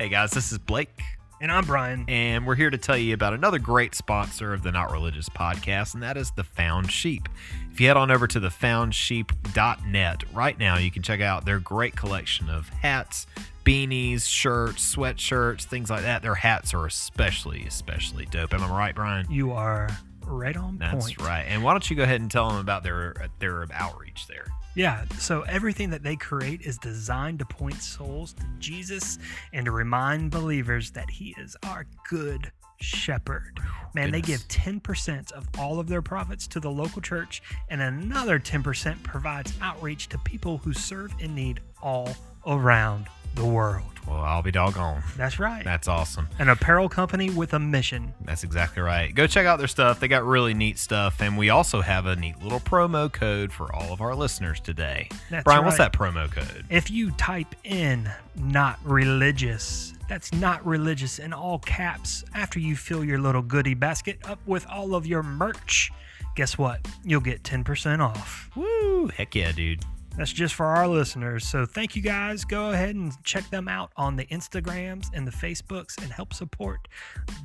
Hey guys, this is Blake, And I'm Brian. and we're here to tell you about another great sponsor of the Not Religious podcast, and that is the Found Sheep. If you head on over to thefoundsheep.net right now, you can check out their great collection of hats, beanies, shirts, sweatshirts, things like that. Their hats are especially, especially dope. Am I right, Brian? You are right on That's point. right. And why don't you go ahead and tell them about their their outreach there? Yeah. So everything that they create is designed to point souls to Jesus and to remind believers that He is our good shepherd. Man, they give 10% of all of their profits to the local church, and another 10% provides outreach to people who serve in need all around the world. Well, I'll be doggone. That's right. That's awesome. An apparel company with a mission. That's exactly right. Go check out their stuff. They got really neat stuff. And we also have a neat little promo code for all of our listeners today. That's Brian, what's that promo code? If you type in not religious, that's not religious in all caps after you fill your little goodie basket up with all of your merch, guess what? You'll get 10% off. Woo! Heck yeah, dude. That's just for our listeners. So thank you guys. Go ahead and check them out on the Instagrams and the Facebooks and help support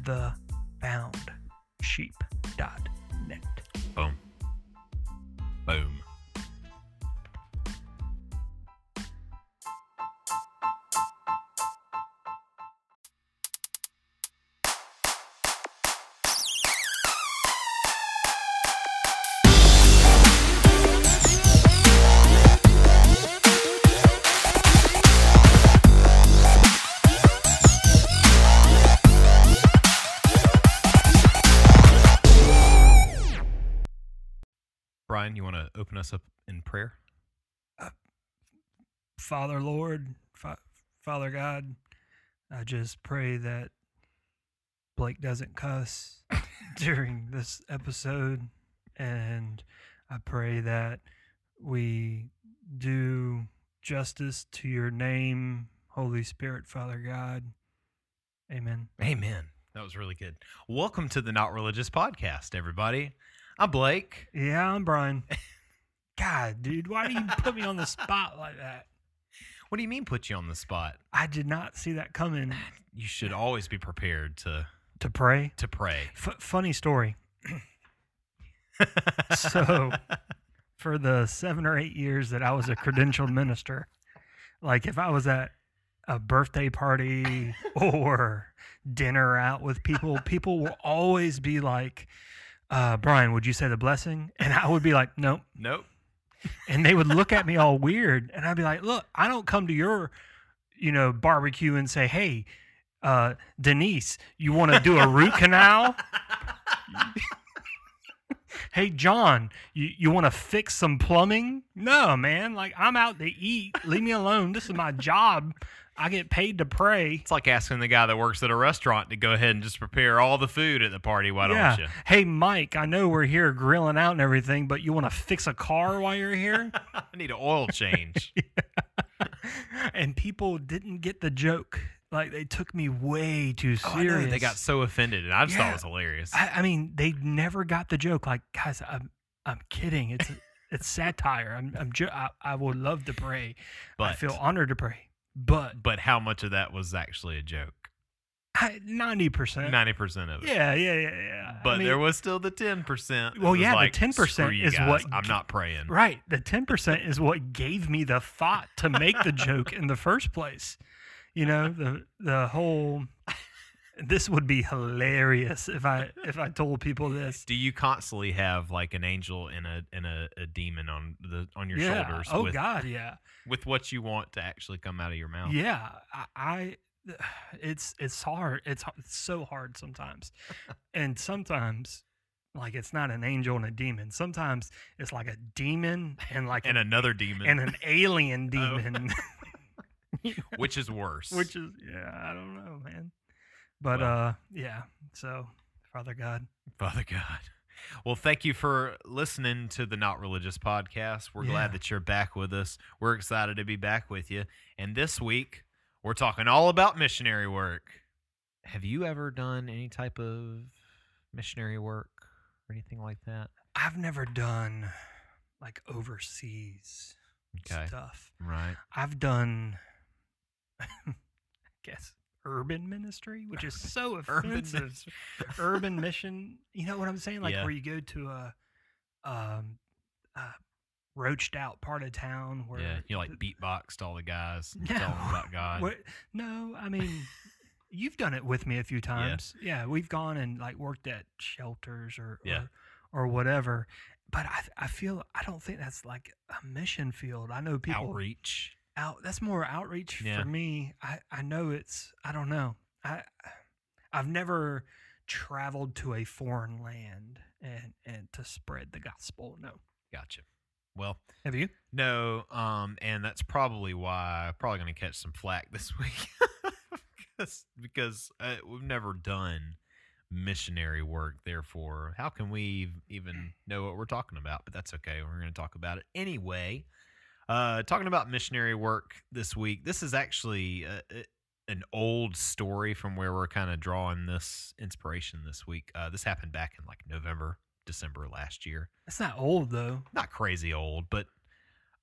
the foundsheep.net. Boom. Boom. To open us up in prayer? Uh, Father Lord, Fa- Father God, I just pray that Blake doesn't cuss during this episode. And I pray that we do justice to your name, Holy Spirit, Father God. Amen. Amen. That was really good. Welcome to the Not Religious Podcast, everybody. I'm Blake. Yeah, I'm Brian. God, dude, why do you put me on the spot like that? What do you mean put you on the spot? I did not see that coming You should always be prepared to to pray. to pray. F- funny story. So- for the seven or eight years that I was a credentialed minister, like if I was at a birthday party or dinner out with people, people will always be like, uh, Brian, would you say the blessing? And I would be like, nope. nope. And they would look at me all weird. And I'd be like, look, I don't come to your, you know, barbecue and say, hey, uh, Denise, you want to do a root canal? hey john you, you want to fix some plumbing no man like i'm out to eat leave me alone this is my job i get paid to pray. It's like asking the guy that works at a restaurant to go ahead and just prepare all the food at the party. Why don't you? hey mike i know we're here grilling out and everything but you want to fix a car while you're here? I need an oil change. and people didn't get the joke. Like they took me way too Oh, serious They got so offended, and I just thought it was hilarious. I, I mean they never got the joke. Like guys i'm i'm kidding. It's it's satire. I'm, I'm I, I would love to pray. But i feel honored to pray but but how much of that was actually a joke? Ninety percent. Ninety percent of it. Yeah, yeah, yeah, yeah. But I mean, there was still the ten percent. Well, yeah, the 10% is what I'm not praying. right. The ten percent is what gave me the thought to make the joke in the first place. You know, the the whole. This would be hilarious if I if I told people this. Do you constantly have like an angel and a and a, a demon on the on your yeah. shoulders Oh with God, yeah, with what you want to actually come out of your mouth? yeah. I, I it's it's hard. It's, it's so hard sometimes, and sometimes. Like it's not an angel and a demon. Sometimes it's like a demon and like And an another demon, and an alien Oh. demon. which is worse. Which is yeah, I don't know, man. But Well. uh yeah. So Father God. Father God. Well, thank you for listening to the Not Religious podcast. We're Yeah. glad that you're back with us. We're excited to be back with you. And this week, we're talking all about missionary work. Have you ever done any type of missionary work or anything like that? I've never done like overseas Okay. stuff. Right. I've done I guess urban ministry, which is so offensive. urban mission. You know what I'm saying? Like Yeah. where you go to a um a roached out part of town where Yeah, you like beatboxed all the guys, No. about God. What? No, I mean, you've done it with me a few times. Yeah, we've gone and like worked at shelters or Yeah. or, or whatever. But I I feel I don't think that's like a mission field. I know people Outreach. Out. That's more outreach Yeah. for me. I I know it's. I don't know. I I've never traveled to a foreign land and and to spread the gospel. No. Gotcha. Well, Have you? no, um, and that's probably why I'm probably going to catch some flack this week because because uh, we've never done missionary work. Therefore, how can we even know what we're talking about? But that's okay. We're going to talk about it anyway. Uh, talking about missionary work this week. This is actually uh, uh, an old story from where we're kind of drawing this inspiration this week. Uh, this happened back in like November, December last year It's not old though. not crazy old, but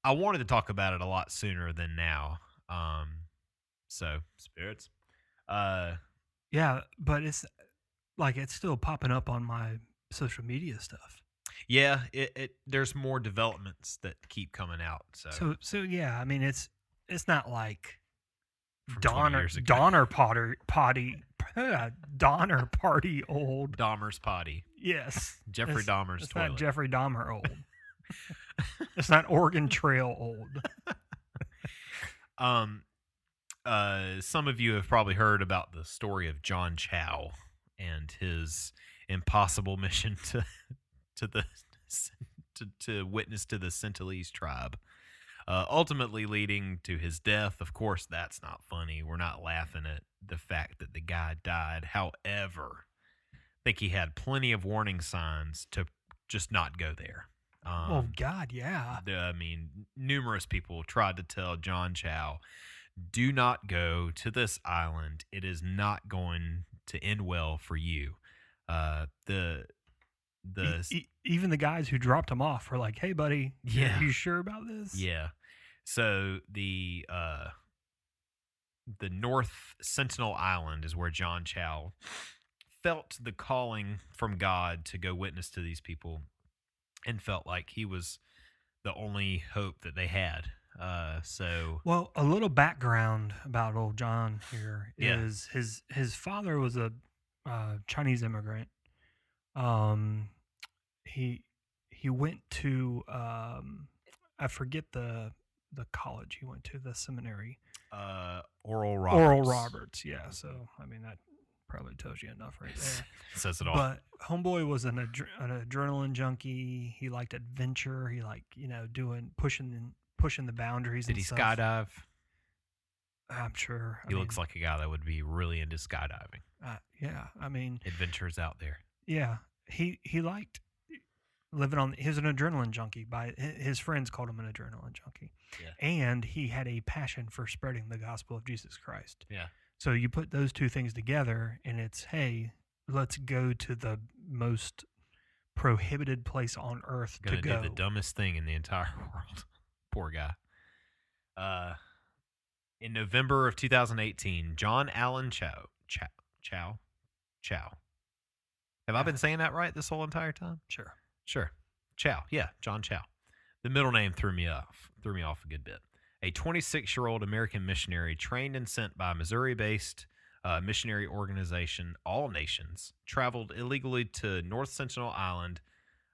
I wanted to talk about it a lot sooner than now. Um, so spirits. Uh, Yeah, but it's like it's still popping up on my social media stuff. Yeah, it, it there's more developments that keep coming out. So, So so yeah, I mean it's it's not like From 20 Donner. Donner Potter potty Donner party old. Dahmer's potty, Yes. Jeffrey It's- Dahmer's It's toilet. not Jeffrey Dahmer old. it's not Oregon Trail old. um, uh, some of you have probably heard about the story of John Chau and his impossible mission to to the to, to witness to the Sentinelese tribe, uh, ultimately leading to his death. Of course, that's not funny. We're not laughing at the fact that the guy died. However, I think he had plenty of warning signs to just not go there. Um, oh God, yeah. the- I mean, numerous people tried to tell John Chau, do not go to this island. It is not going to end well for you. Uh, the the E- e- even the guys who dropped him off were like, "Hey, buddy, Yeah. you sure about this?" yeah. So the uh, the North Sentinel Island is where John Chau felt the calling from God to go witness to these people, and felt like he was the only hope that they had. Uh, so Well, a little background about old John here is Yeah. his his father was a uh, Chinese immigrant. Um, he he went to um, I forget the the college he went to, the seminary. uh, Oral Roberts. Oral Roberts, yeah. So I mean that probably tells you enough right there. says it all. But homeboy was an, adre- an adrenaline junkie. He liked adventure. He liked you know doing pushing pushing the boundaries. Did he stuff. skydive? I'm sure. I He looks mean, like a guy that would be really into skydiving. uh, yeah. I mean, Adventures out there. Yeah. He he liked living on. He was an adrenaline junkie. By his friends called him an adrenaline junkie. Yeah. And he had a passion for spreading the gospel of Jesus Christ. Yeah. So you put those two things together, and it's hey, let's go to the most prohibited place on earth Gonna to do the dumbest thing in the entire world. Poor guy. Uh, in November of 2018, John Allen Chau, Chau, Chau, Chau. Have I been saying that right this whole entire time? Sure. Sure. Chau. Yeah, John Chau. The middle name threw me off. Threw me off a good bit. A 26 year old American missionary trained and sent by Missouri based uh, missionary organization All Nations traveled illegally to North Sentinel Island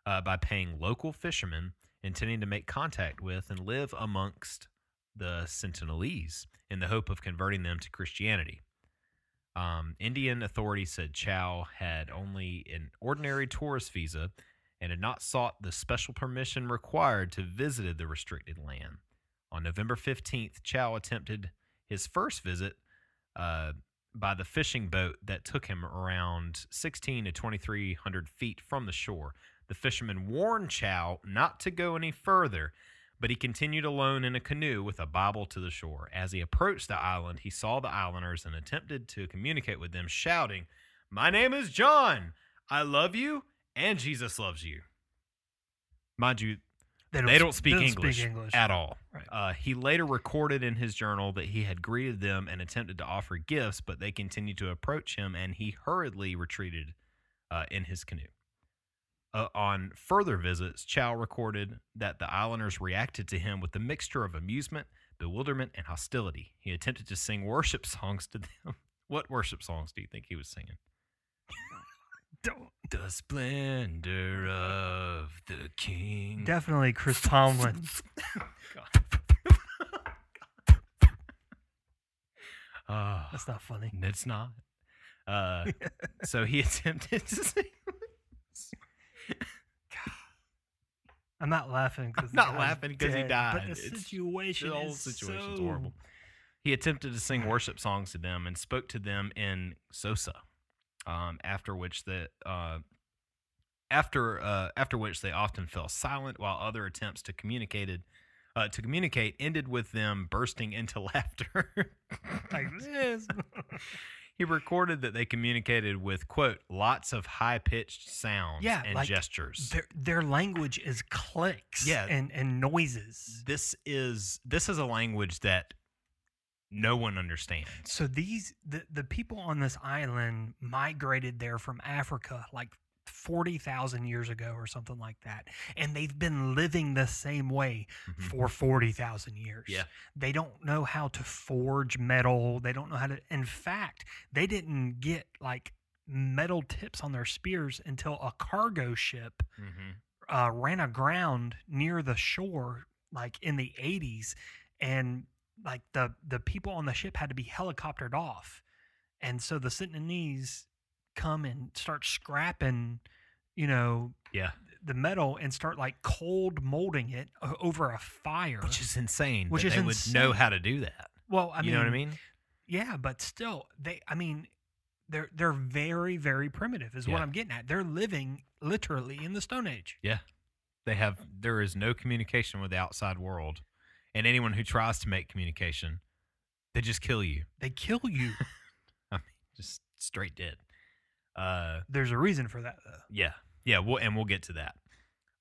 uh, by paying local fishermen intending to make contact with and live amongst the Sentinelese in the hope of converting them to Christianity. Um, Indian authorities said Chau had only an ordinary tourist visa and had not sought the special permission required to visit the restricted land. On November 15th, Chau attempted his first visit uh, by the fishing boat that took him around 16 to 2,300 feet from the shore. The fisherman warned Chau not to go any further, but he continued alone in a canoe with a Bible to the shore. As he approached the island, he saw the islanders and attempted to communicate with them, shouting, My name is John. I love you, and Jesus loves you. Mind you, They don't speak they don't English, Speak English. at all. Right. Uh, he later recorded in his journal that he had greeted them and attempted to offer gifts, but they continued to approach him, and he hurriedly retreated uh, in his canoe. Uh, on further visits, Chau recorded that the islanders reacted to him with a mixture of amusement, bewilderment, and hostility. He attempted to sing worship songs to them. What worship songs do you think he was singing? Don't- The splendor of the king. Definitely Chris Tomlin. Oh, That's not funny. it's not. Uh, so he attempted to sing. I'm not laughing because Not laughing 'cause he died. But the It's- situation The whole is situation's so... horrible. He attempted to sing worship songs to them and spoke to them in Xhosa. Um, after which the uh, after uh, after which they often fell silent, while other attempts to communicated uh, to communicate ended with them bursting into laughter. like this. He recorded that they communicated with quote lots of high pitched sounds Yeah, and like, gestures. their their language is clicks Yeah. and and noises. This is this is a language that no one understands. So these the the people on this island migrated there from Africa like 40,000 years ago or something like that. And they've been living the same way Mhm. for 40,000 years. Yeah. They don't know how to forge metal. They don't know how to in fact, they didn't get like metal tips on their spears until a cargo ship Mhm. uh, ran aground near the shore like in the 80s and like the the people on the ship had to be helicoptered off and so the Sentinelese come and start scrapping you know Yeah, the metal and start like cold molding it over a fire which is insane. Which is they would know how to do that. well i mean, you know what I mean? yeah but still they i mean they're they're very very primitive is what i'm getting at they're living literally in the stone age Yeah, they have. There is no communication with the outside world, and anyone who tries to make communication, they just kill you. they kill you I mean, just straight dead. Uh, there's a reason for that though Yeah, yeah, we'll, and we'll get to that.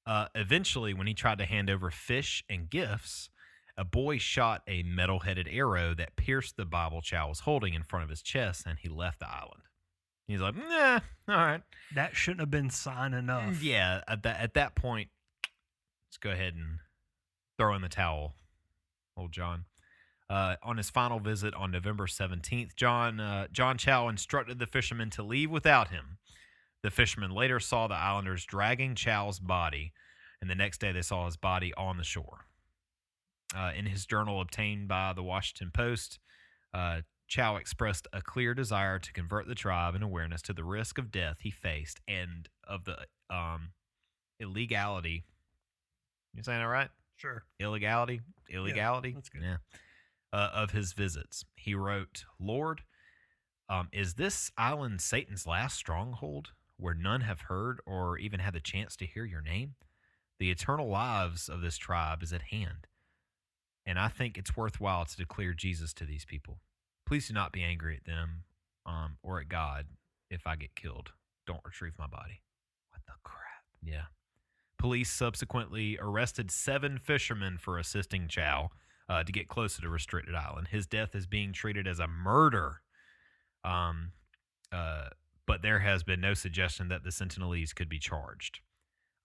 Uh, eventually, when he tried to hand over fish and gifts, a boy shot a metal-headed arrow that pierced the Bible Chau was holding in front of his chest, and he left the island. He's like, "Nah, all right, That shouldn't have been sign enough. yeah." At that at that point, let's go ahead and throw in the towel, old John. Uh, on his final visit on November 17th, John uh, John Chau instructed the fishermen to leave without him. The fishermen later saw the islanders dragging Chau's body, and the next day they saw his body on the shore. Uh, in his journal obtained by the Washington Post, uh, Chau expressed a clear desire to convert the tribe in awareness to the risk of death he faced and of the um, illegality. You saying that right? Sure. illegality, illegality. that's good. Yeah, uh, of his visits, he wrote, "Lord, um, is this island Satan's last stronghold, where none have heard or even had the chance to hear your name? The eternal lives of this tribe is at hand, and I think it's worthwhile to declare Jesus to these people. Please do not be angry at them, um, or at God if I get killed. Don't retrieve my body." What the crap? Yeah. Police subsequently arrested seven fishermen for assisting Chau uh, to get closer to Restricted Island. His death is being treated as a murder. Um, uh, but there has been no suggestion that the Sentinelese could be charged.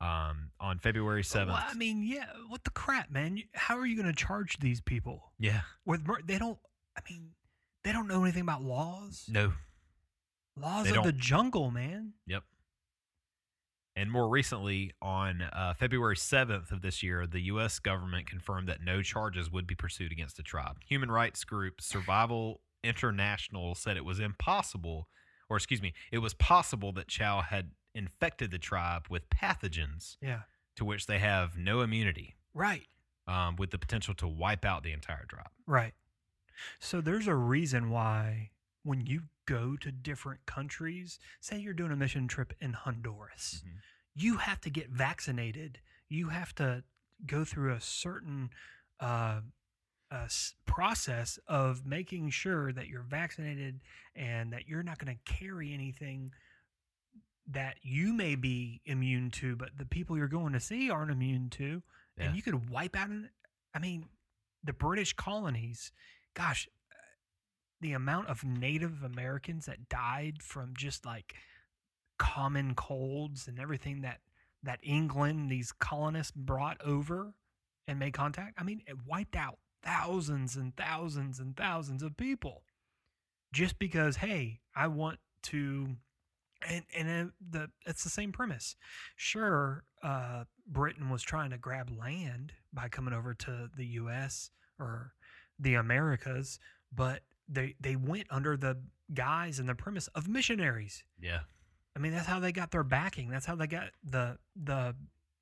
Um, on February 7th. Well, I mean, yeah. What the crap, man? How are you going to charge these people yeah. with mur- They don't. I mean, they don't know anything about laws. No. Laws they of the don't. jungle, man. Yep. And more recently, on uh, February 7th of this year, the U.S. government confirmed that no charges would be pursued against the tribe. Human rights group Survival International said it was impossible, or excuse me, it was possible that Chau had infected the tribe with pathogens Yeah. to which they have no immunity, Right. um, with the potential to wipe out the entire tribe. Right. So there's a reason why when you go to different countries, say you're doing a mission trip in Honduras, Mhm. you have to get vaccinated. You have to go through a certain uh, uh, process of making sure that you're vaccinated and that you're not going to carry anything that you may be immune to, but the people you're going to see aren't immune to. Yeah. and you could wipe out. An, I mean, the British colonies. Gosh, the amount of Native Americans that died from just like common colds and everything that that England these colonists brought over and made contact. I mean, it wiped out thousands and thousands and thousands of people just because hey, I want to and and the it's the same premise. Sure, uh, Britain was trying to grab land by coming over to the U.S. or the Americas, but they they went under the guise and the premise of missionaries. Yeah. I mean, that's how they got their backing. That's how they got the the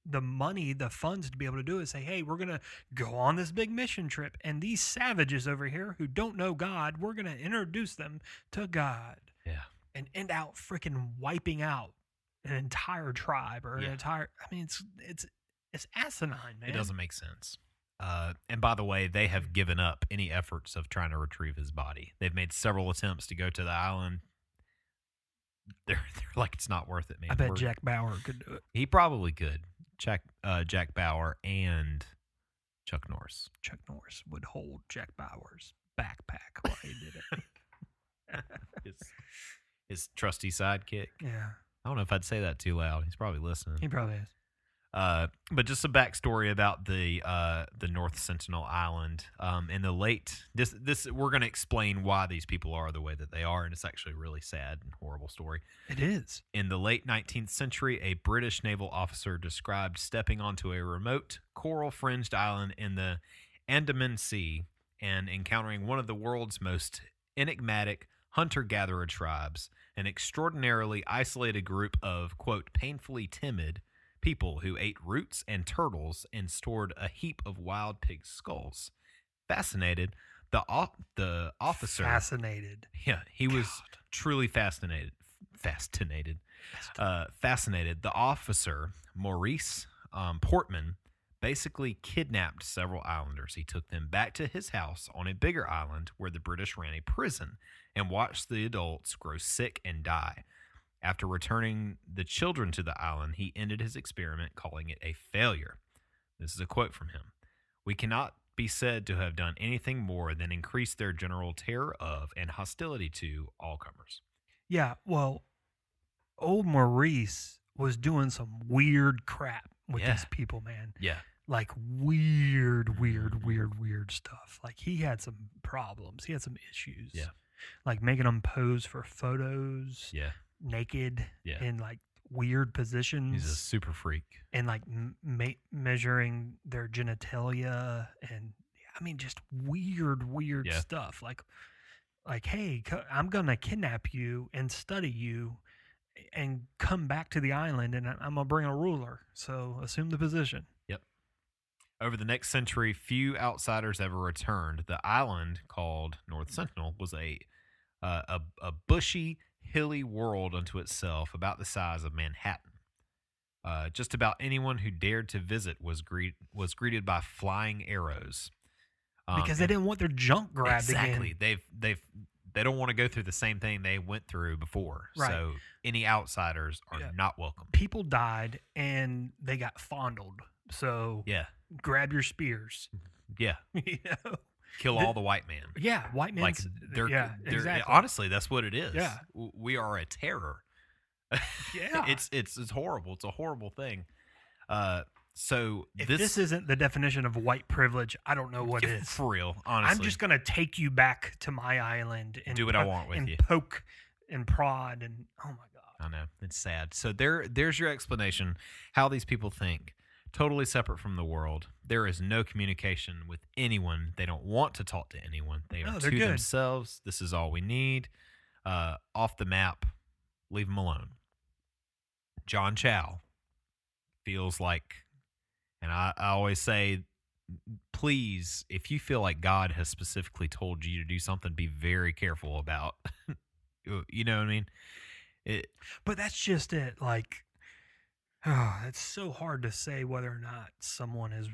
the money, the funds to be able to do it. Say, hey, we're gonna go on this big mission trip, and these savages over here who don't know God, we're gonna introduce them to God Yeah. and end out freaking wiping out an entire tribe or an entire. I mean, it's it's it's asinine, man. It doesn't make sense. Uh, and by the way, they have given up any efforts of trying to retrieve his body. They've made several attempts to go to the island. They're, they're like, it's not worth it, man. I bet We're- Jack Bauer could do it. He probably could. Jack, uh, Jack Bauer and Chuck Norris. Chuck Norris would hold Jack Bauer's backpack while he did it. His, his trusty sidekick. yeah, I don't know if I'd say that too loud. He's probably listening. he probably is. Uh, but just a backstory about the uh, the North Sentinel Island. Um, in the late this this we're going to explain why these people are the way that they are, and it's actually a really sad and horrible story. It is. In the late 19th century, a British naval officer described stepping onto a remote coral fringed island in the Andaman Sea and encountering one of the world's most enigmatic hunter gatherer tribes, an extraordinarily isolated group of, quote, painfully timid people who ate roots and turtles and stored a heap of wild pig skulls. Fascinated, the, o- the officer. fascinated. yeah, he was God. truly fascinated. Fascinated uh, fascinated, the officer, Maurice um, Portman, basically kidnapped several islanders. He took them back to his house on a bigger island where the British ran a prison and watched the adults grow sick and die. After returning the children to the island, he ended his experiment, calling it a failure. This is a quote from him We cannot be said to have done anything more than increase their general terror of and hostility to all comers. Yeah, well, old Maurice was doing some weird crap with Yeah. these people, man. Yeah. Like weird, weird, weird, weird stuff. Like he had some problems. He had some issues. Yeah. Like making them pose for photos Yeah. Naked Yeah. in like weird positions He's a super freak. and like measuring their genitalia and I mean just weird, weird Yeah. stuff. Like, like, hey, I'm gonna kidnap you and study you, and come back to the island, and I'm gonna bring a ruler. So assume the position. Yep. Over the next century, few outsiders ever returned. The island, called North Sentinel, was a uh, a, a bushy, hilly world unto itself, about the size of Manhattan. Uh, just about anyone who dared to visit was greet was greeted by flying arrows. Um, because they didn't want their junk grabbed exactly. again. They've they've they don't want to go through the same thing they went through before. Right. So any outsiders are Yeah. not welcome. People died and they got fondled. So Yeah. grab your spears. Yeah. you know? Kill The- all the white man. Yeah, white men. like they're, yeah, they're exactly. honestly that's what it is Yeah. We are a terror Yeah. it's it's it's horrible it's a horrible thing uh so if this, this, isn't the definition of white privilege, I don't know what is. for real honestly I'm just gonna take you back to my island and Do what I want with and you. poke and prod and oh my god. i know it's sad so there there's your explanation how these people think totally separate from the world. There is no communication with anyone. They don't want to talk to anyone. They are they're to good. themselves. This is all we need. Uh off the map leave them alone. John chau feels like and I, I always say please if you feel like god has specifically told you to do something be very careful about you know what i mean? It But that's just it. Like, Ah, oh, it's so hard to say whether or not someone is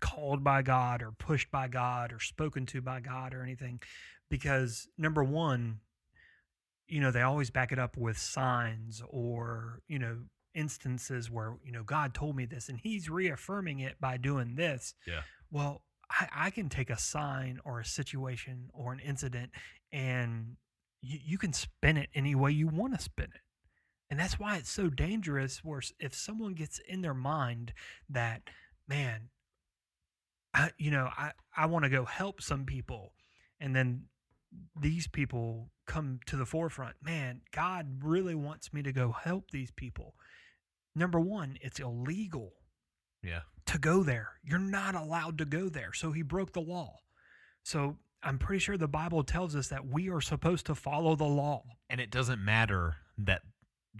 called by God or pushed by God or spoken to by God or anything, because number one, you know, they always back it up with signs or you know instances where you know God told me this, and He's reaffirming it by doing this. Yeah. Well, I, I can take a sign or a situation or an incident, and you, you can spin it any way you want to spin it. And that's why it's so dangerous. Where if someone gets in their mind that, man, I, you know, I, I want to go help some people, and then these people come to the forefront. Man, God really wants me to go help these people. Number one, it's illegal Yeah. to go there. You're not allowed to go there. So he broke the law. So I'm pretty sure the Bible tells us that we are supposed to follow the law. And it doesn't matter that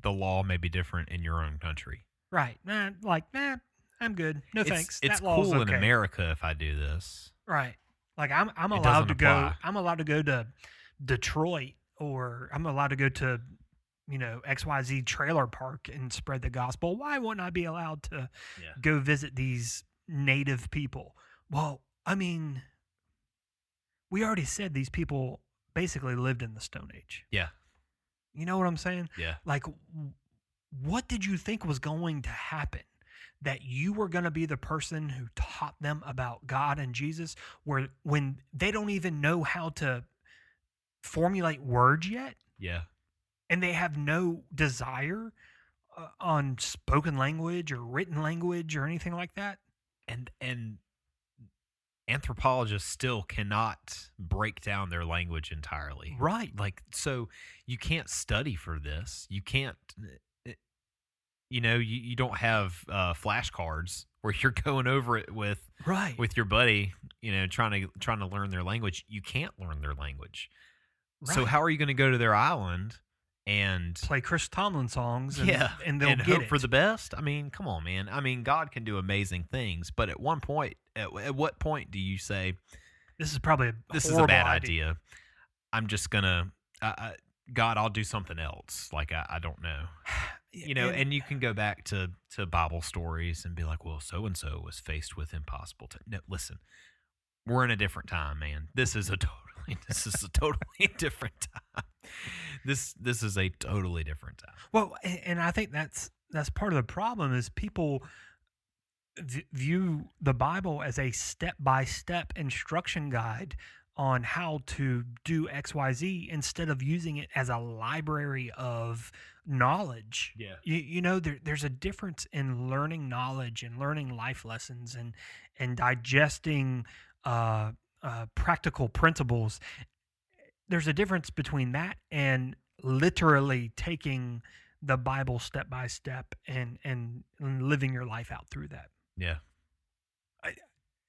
the law may be different in your own country. Right. Nah, like, nah, I'm good. No it's, thanks. It's that cool in. America if I do this. Right. Like I'm I'm allowed to go. I'm allowed to go to Detroit or I'm allowed to go to you know XYZ trailer park and spread the gospel. Why wouldn't I be allowed to Yeah. go visit these native people? Well, I mean we already said these people basically lived in the stone age. Yeah. You know what I'm saying? Yeah. like what did you think was going to happen that you were going to be the person who taught them about god and jesus where when they don't even know how to formulate words yet Yeah. and they have no desire uh, on spoken language or written language or anything like that And and anthropologists still cannot break down their language entirely. right Like so you can't study for this. You can't uh, you know, you, you don't have uh, flashcards where you're going over it with right with your buddy, you know, trying to trying to learn their language. You can't learn their language. So how are you going to go to their island and play chris tomlin songs and, yeah, and they'll and get hope it for the best? I mean, come on, man. I mean, God can do amazing things, but at one point, at, at what point do you say this is probably a this is a bad idea? I'm just gonna, uh, uh, God, I'll do something else. Like I, I don't know, you know. And, you can go back to to Bible stories and be like, well, so and so was faced with impossible. T-. No, listen, we're in a different time, man. This is a totally, this is a totally different time. This this is a totally different time. Well, and I think that's that's part of the problem is people v- view the Bible as a step-by-step instruction guide on how to do XYZ instead of using it as a library of knowledge. Yeah. You, you know there, there's a difference in learning knowledge and learning life lessons and and digesting uh, uh, practical principles there's a difference between that and literally taking the Bible step by step and and living your life out through that. Yeah.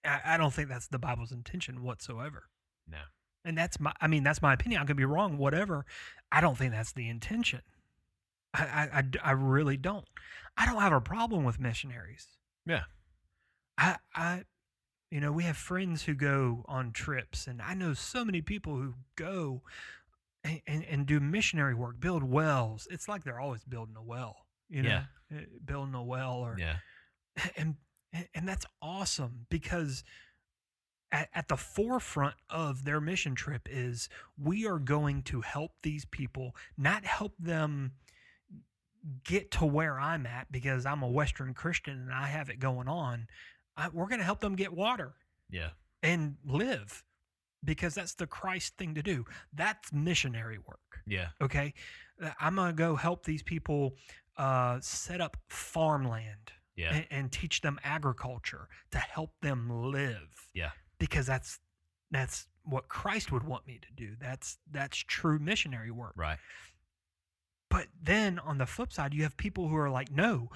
I, I don't think that's the Bible's intention whatsoever. No. And that's my I mean that's my opinion. I could be wrong, whatever. I don't think that's the intention. I I I really don't. I don't have a problem with missionaries. Yeah. I I you know, we have friends who go on trips and I know so many people who go and, and, and do missionary work, build wells. It's like they're always building a well, you know, Yeah. building a well or Yeah. and and that's awesome because at, at the forefront of their mission trip is we are going to help these people not help them get to where i'm at because i'm a western christian and i have it going on I, we're going to help them get water Yeah. and live because that's the christ thing to do that's missionary work Yeah. okay Uh, i'm going to go help these people uh, set up farmland Yeah. and, and teach them agriculture to help them live. Yeah. Because that's that's what Christ would want me to do. That's that's true missionary work. Right. But then on the flip side, you have people who are like, no,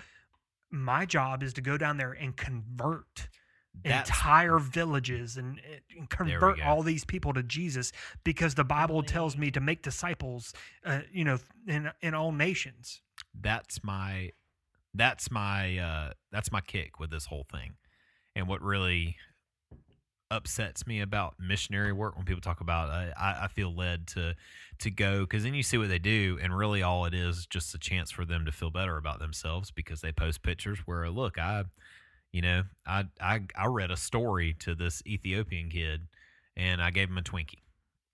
my job is to go down there and convert That's entire villages and, and convert all these people to Jesus because the Bible tells me to make disciples, uh, you know, in in all nations. that's my that's my uh that's my kick with this whole thing. And what really upsets me about missionary work when people talk about uh, I, I feel led to to go because then you see what they do and really all it is just a chance for them to feel better about themselves because they post pictures where look i you know i i, I read a story to this ethiopian kid and i gave him a twinkie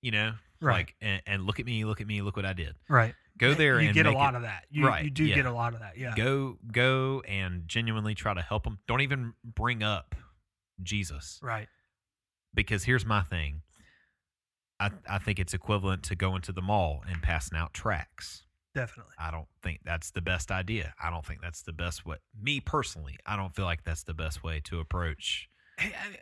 you know Right. like and, and look at me look at me look what i did Right. Go there you and get a lot it- of that. You, Right, you do yeah. get a lot of that. Yeah. Go go and genuinely try to help them. Don't even bring up Jesus Right. Because here's my thing. I I think it's equivalent to going to the mall and passing out tracts. Definitely. I don't think that's the best idea. I don't think that's the best way. Me personally, I don't feel like that's the best way to approach. Hey, I-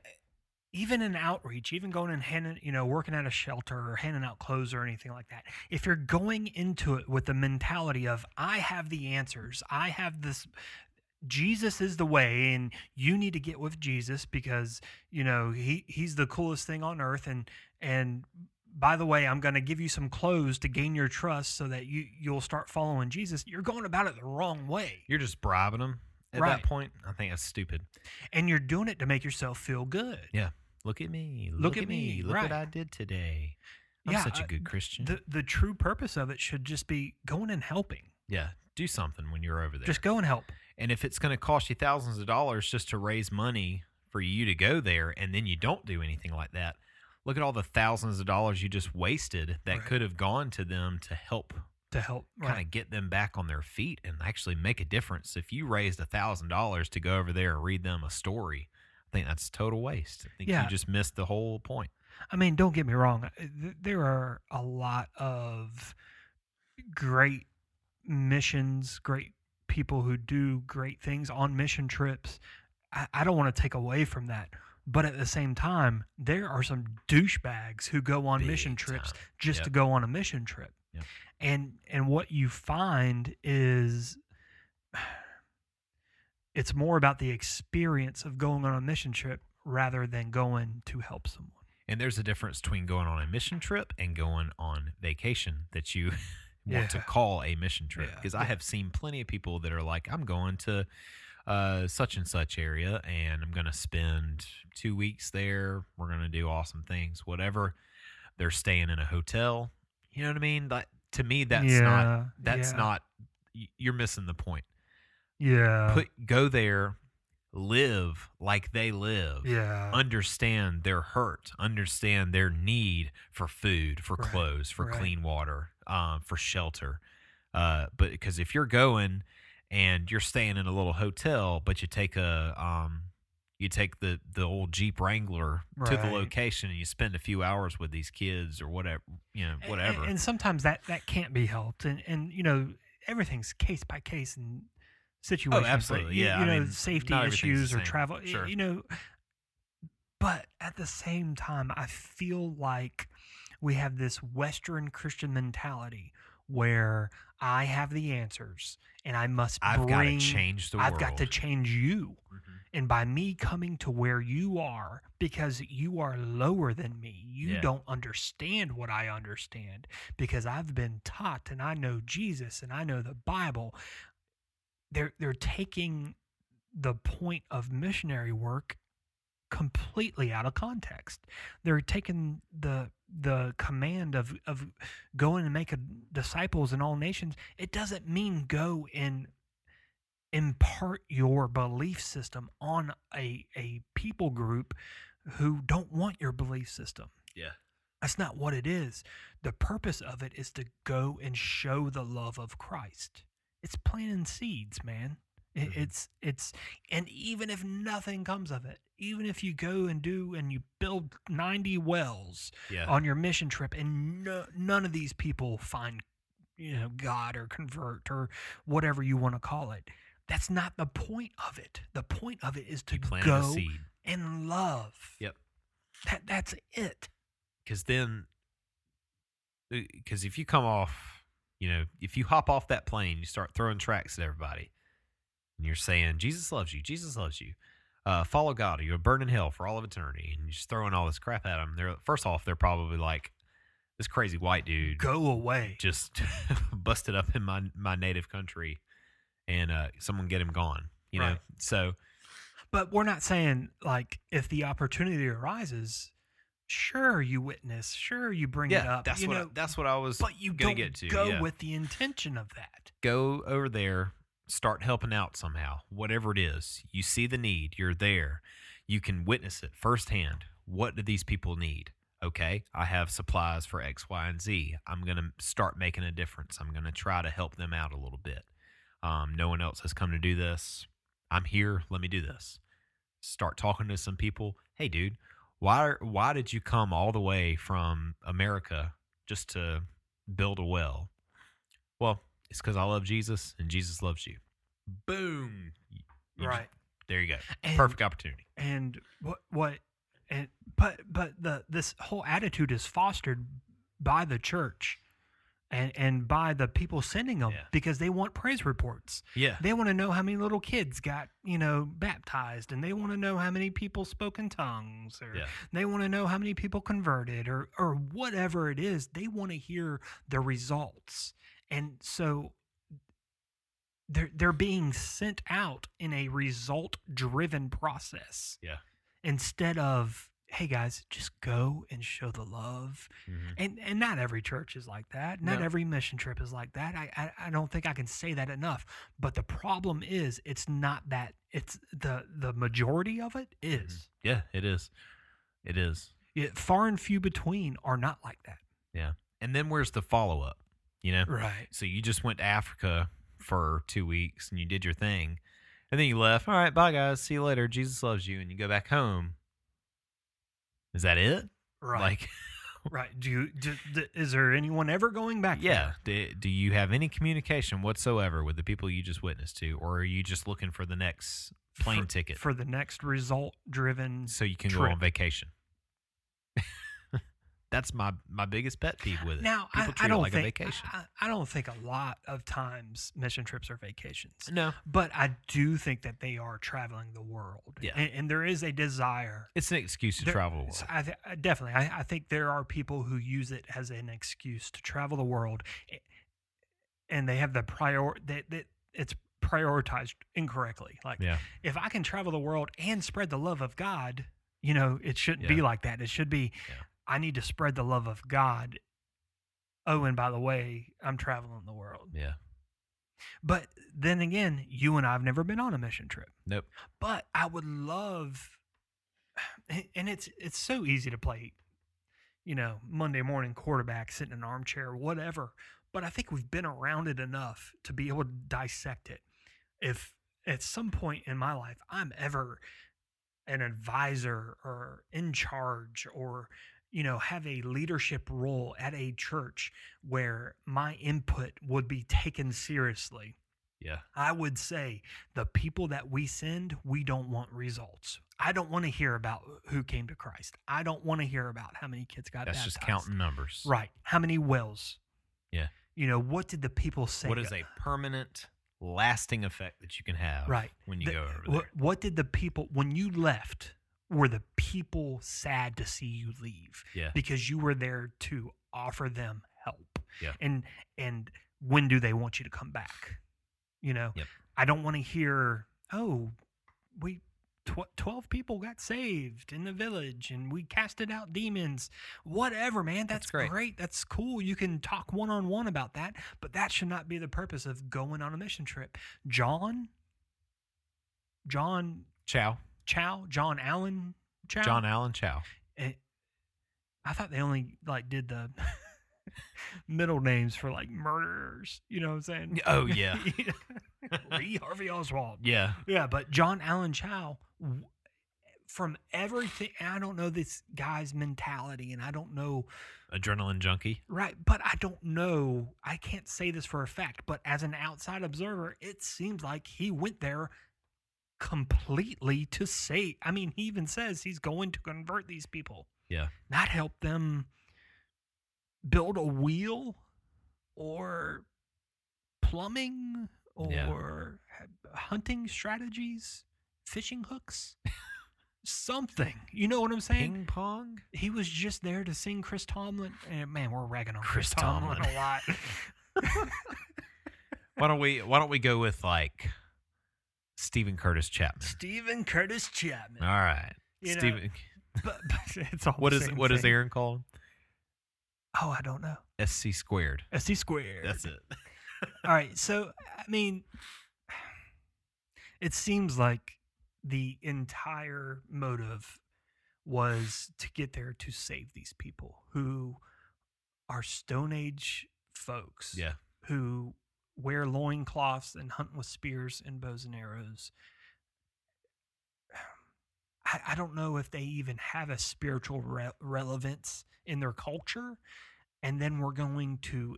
even in outreach, even going and handing, you know, working at a shelter or handing out clothes or anything like that, if you're going into it with the mentality of, I have the answers, I have this, Jesus is the way, and you need to get with Jesus because, you know, he, he's the coolest thing on earth. And, and, by the way, I'm going to give you some clothes to gain your trust so that you you'll start following Jesus. You're going about it the wrong way. You're just bribing them at Right. that point. I think that's stupid. And you're doing it to make yourself feel good. Yeah. Look at me. Look, Look at, at me. me, Look right. what I did today. I'm Yeah, such a good Christian. the the true purpose of it should just be going and helping. yeah. Do something when you're over there. Just go and help. And if it's going to cost you thousands of dollars just to raise money for you to go there and then you don't do anything like that, look at all the thousands of dollars you just wasted that Right. could have gone to them to help To help, kind right? of get them back on their feet and actually make a difference. If you raised a thousand dollars to go over there and read them a story, I think that's total waste. I think Yeah. you just missed the whole point. I mean, don't get me wrong. uh, There are a lot of great missions, great people who do great things on mission trips. I, I don't want to take away from that. But at the same time, there are some douchebags who go on mission Big trips time. just Yep. to go on a mission trip. Yep. And and what you find is it's more about the experience of going on a mission trip rather than going to help someone. And there's a difference between going on a mission trip and going on vacation that you want to call a mission trip. Yeah. Because I have seen plenty of people that are like, I'm going to uh, such and such area and I'm going to spend two weeks there. We're going to do awesome things, whatever. They're staying in a hotel. You know what I mean? That to me, that's not. That's yeah. not. You're missing the point. Yeah. Put go there, live like they live yeah. understand their hurt, understand their need for food, for Right, clothes, for right. clean water, um, for shelter. Uh, but because if you're going and you're staying in a little hotel, but you take a um, you take the the old Jeep Wrangler to the location and you spend a few hours with these kids or whatever, you know, whatever. And, and sometimes that that can't be helped, and and you know everything's case by case and situation. Oh, absolutely, You, yeah, you I know mean, safety not everything's the issues or travel. Sure. You know, but at the same time, I feel like we have this Western Christian mentality where I have the answers and I must I've got to change the I've world. got to change you. Mhm. And by me coming to where you are, because you are lower than me, you Yeah. don't understand what I understand because I've been taught and I know Jesus and I know the Bible. They're they're taking the point of missionary work completely out of context. They're taking the the command of of going and make a, disciples in all nations. It doesn't mean go and impart your belief system on a a people group who don't want your belief system. Yeah. That's not what it is. The purpose of it is to go and show the love of Christ. It's planting seeds, man. It, Mhm. It's it's and even if nothing comes of it, even if you go and do and you build 90 wells Yeah. on your mission trip and no, none of these people find you know God or convert or whatever you want to call it. That's not the point of it. The point of it is to you planted a go seed. and love. Yep. That that's it. because then because if you come off you know if you hop off that plane you start throwing tracts at everybody and you're saying jesus loves you jesus loves you uh, follow god or you'll burn in hell for all of eternity and you're just throwing all this crap at them they're first off they're probably like this crazy white dude Go away. just busted up in my my native country and uh, someone get him gone you know so But we're not saying like if the opportunity arises, sure you witness, sure you bring it yeah up. that's you what know, I, that's what i was but you don't get to go yeah. with the intention of that. go over there, start helping out somehow, whatever it is. You see the need, you're there. You can witness it firsthand. What do these people need? Okay, I have supplies for X, Y, and Z. I'm going to start making a difference. I'm going to try to help them out a little bit. Um, no one else has come to do this. I'm here. Let me do this. Start talking to some people. Hey, dude, why why did you come all the way from America just to build a well? Well, it's because I love Jesus and Jesus loves you. Boom. You just- right. there you go. And- Perfect opportunity. and what what and but but the this whole attitude is fostered by the church and and by the people sending them Yeah. because they want praise reports Yeah. they want to know how many little kids got you know baptized and they want to know how many people spoke in tongues or Yeah. they want to know how many people converted or or whatever it is they want to hear the results and so they're they're being sent out in a result driven process Yeah. instead of hey guys just go and show the love Mhm. and and not every church is like that not No. every mission trip is like that I, I i don't think i can say that enough but the problem is it's not that it's the the majority of it is Yeah, it is. It is. It- far and few between are not like that Yeah. And then where's the follow up? You know? right So you just went to Africa for two weeks and you did your thing. And then you left. All right, bye guys. See you later. Jesus loves you. And you go back home. Is that it? right Like, right do you do, do- is there anyone ever going back yeah. Do, do you have any communication whatsoever with the people you just witnessed to? Or are you just looking for the next plane for, ticket for the next result driven so you can go on vacation? That's my, my biggest pet peeve with it. now People I, treat I it don't like a think vacation. I, I don't think a lot of times mission trips are vacations no. but I do think that they are traveling the world. Yeah. and, and there is a desire. It's an excuse to There- travel the world. I th- uh, definitely, I, I think there are people who use it as an excuse to travel the world, and they have the prior that that it's prioritized incorrectly. Like, Yeah. if I can travel the world and spread the love of God, you know, it shouldn't be like that. It should be, Yeah. I need to spread the love of God. Oh, and by the way, I'm traveling the world. Yeah. But then again, you and I have never been on a mission trip. Nope. But I would love and it's it's so easy to play, you know, Monday morning quarterback, sitting in an armchair, whatever. But I think we've been around it enough to be able to dissect it. If at some point in my life I'm ever an advisor or in charge or you know have a leadership role at a church where my input would be taken seriously Yeah. I would say the people that we send, we don't want results. I don't want to hear about who came to Christ. I don't want to hear about how many kids got That's baptized. just counting numbers. Right. How many wells? Yeah. You know, what did the people say? What is a permanent, lasting effect that you can have Right. when you The- go over what, there? what did the people when you left? Were the people sad to see you leave? Yeah. Because you were there to offer them help. Yeah. And and when do they want you to come back? You know. Yep. I don't want to hear, oh, we tw- 12 people got saved in the village and we casted out demons. Whatever, man. That's, That's great. great. That's cool. You can talk one on one about that, but that should not be the purpose of going on a mission trip. John, John Chau. Chau, John Allen Chau. John Allen Chau. Eh, I thought they only like did the middle names for like murderers. You know what I'm saying? Oh, yeah. Lee Harvey Oswald. Yeah. Yeah, but John Allen Chau, from everything, and I don't know this guy's mentality, and I don't know, Adrenaline junkie. right, but I don't know, I can't say this for a fact, but as an outside observer, it seems like he went there completely to say I mean, he even says he's going to convert these people, Yeah. not help them build a wheel or plumbing or ha- hunting strategies, fishing hooks, something. You know what I'm saying? Ping pong? He was just there to sing Chris Tomlin. And man, we're ragging on Chris Chris, Tomlin, Tomlin. a lot. Why don't we why don't we go with like Stephen Curtis Chapman? Stephen Curtis Chapman. All right. You know, Stephen but, but it's all what is what is. Aaron called? Oh, I don't know. SC squared. SC squared. That's it. All right. So, I mean, it seems like the entire motive was to get there to save these people who are Stone Age folks Yeah. who wear loincloths and hunt with spears and bows and arrows. I, I don't know if they even have a spiritual re- relevance in their culture. And then we're going to,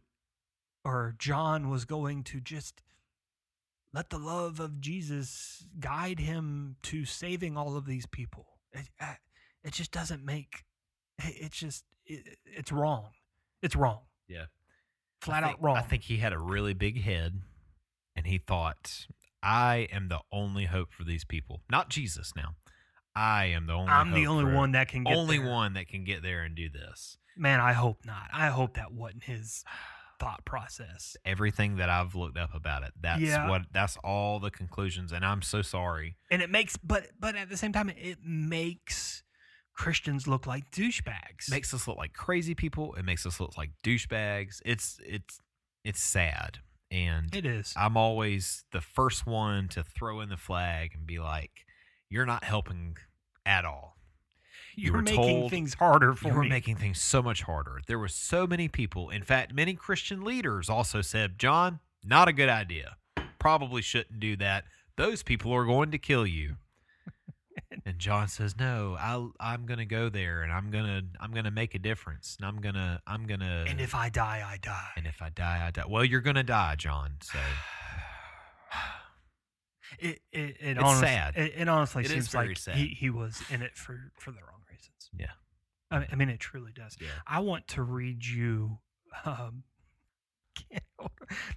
or John was going to just let the love of Jesus guide him to saving all of these people. It, uh, it just doesn't make, it- it's just, it, it's wrong. It's wrong. Yeah. Flat I out think- wrong. I think he had a really big head and he thought, I am the only hope for these people. Not Jesus now. I am the only I'm the only one that can get only there. one that can get there and do this. Man, I hope not. I hope that wasn't his thought process. Everything that I've looked up about it, that's Yeah. what that's all the conclusions and I'm so sorry. And it makes, but but at the same time, it makes Christians look like douchebags. makes us look like crazy people. It makes us look like douchebags. It's it's it's sad. And it is. I'm always the first one to throw in the flag and be like, "You're not helping at all. you You're were making told things harder for You were me. making things so much harder." There were so many people. In fact, many Christian leaders also said, "John, not a good idea. Probably shouldn't do that. Those people are going to kill you." and John says, "No, I'll, I'm going to go there, and I'm gonna I'm gonna make a difference, and I'm gonna I'm gonna and if I die, I die. and if I die, I die. Well, you're gonna die, John. So It it, it, It's honest- sad. It, it honestly It is seems very like sad. he he was in it for for the wrong reasons. Yeah. I mean, I mean it truly does. yeah, I want to read you um,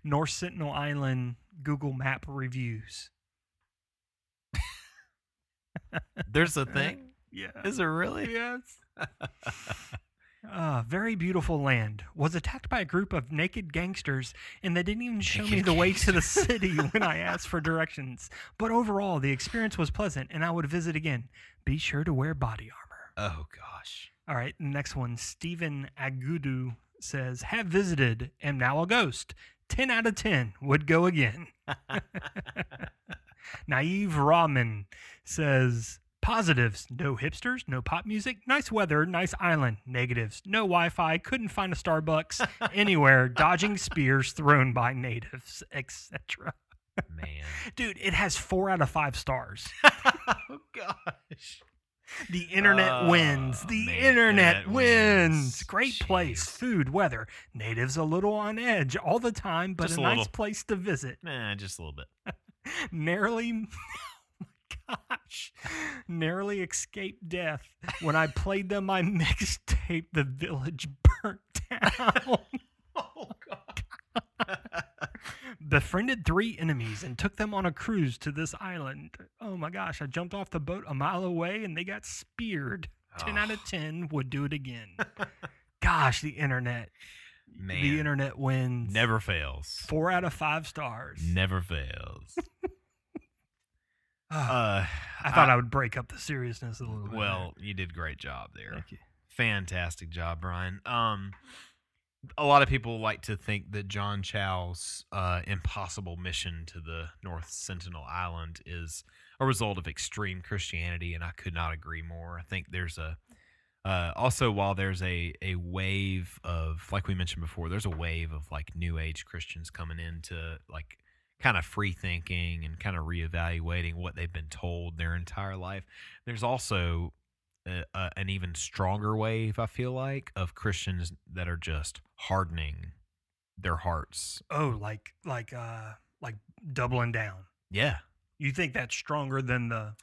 North Sentinel Island Google Map reviews. There's a thing. Yeah. Is it really? Yes. Uh, very beautiful land. Was attacked by a group of naked gangsters, and they didn't even show me Naked the way to the city when I asked for directions. But overall, the experience was pleasant, and I would visit again. Be sure to wear body armor. Oh gosh. All right, next one. Stephen Agudu says, "Have visited, am now a ghost. Ten out of ten would go again." Naive Ramen says positives no hipsters, no pop music, nice weather, nice island. Negatives no Wi Fi, couldn't find a Starbucks anywhere, dodging spears thrown by natives, etc. Man. Dude, it has four out of five stars. oh gosh. The internet oh, wins. Oh, The man, internet, wins. wins. Great place, food, weather. Natives a little on edge all the time, but Just a, a nice place to visit. Nah, just a little bit. Narrowly oh my gosh narrowly escaped death when i played them my mixtape the village burnt down. Oh god. befriended three enemies and took them on a cruise to this island. Oh my gosh i jumped off the boat a mile away and they got speared. 10 out of ah. 10 would do it again. Gosh the internet Man. the internet wins Never fails. four out of five stars Never fails. Ah, uh, i thought I, would break up the seriousness a little bit Well, you did a great job there. thank you Fantastic job, Brian. Um, a lot of people like to think that John Chau's uh, impossible mission to the North Sentinel Island is a result of extreme Christianity, and I could not agree more. I think there's a uh, also while there's a a wave of like we mentioned before, there's a wave of like New Age Christians coming into like kind of free thinking and kind of reevaluating what they've been told their entire life. There's also a, a, an even stronger wave, I feel like, of Christians that are just hardening their hearts. Oh, like like uh like doubling down. Yeah, You think that's stronger than the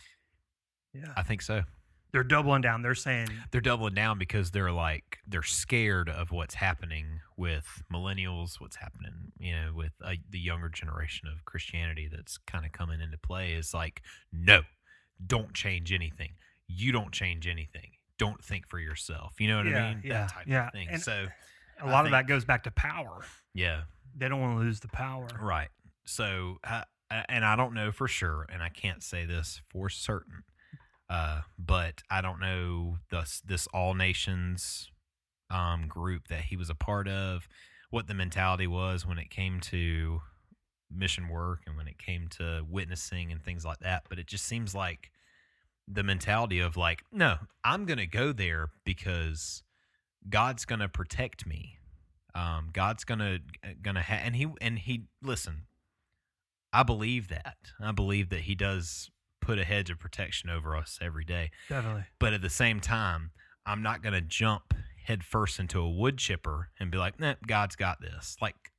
Yeah. I think so. They're doubling down. They're saying They're doubling down because they're like they're scared of what's happening with millennials, what's happening, you know, with uh, the younger generation of Christianity that's kind of coming into play. Is like, no, don't change anything. You don't change anything. Don't think for yourself. You know what Yeah, I mean? yeah, that type yeah. of thing. And- so, a lot of that goes back to power. yeah, They don't want to lose the power. Right. So, uh, and I don't know for sure, and I can't say this for certain, uh, but I don't know this this all nations um, group that he was a part of, what the mentality was when it came to mission work and when it came to witnessing and things like that. But it just seems like the mentality of like, no, I'm going to go there because God's going to protect me. Um, God's going to ha- and he and he listen. I believe that. I believe that he does put a hedge of protection over us every day. Definitely. But at the same time, I'm not going to jump headfirst into a wood chipper and be like, nah, God's got this. Like,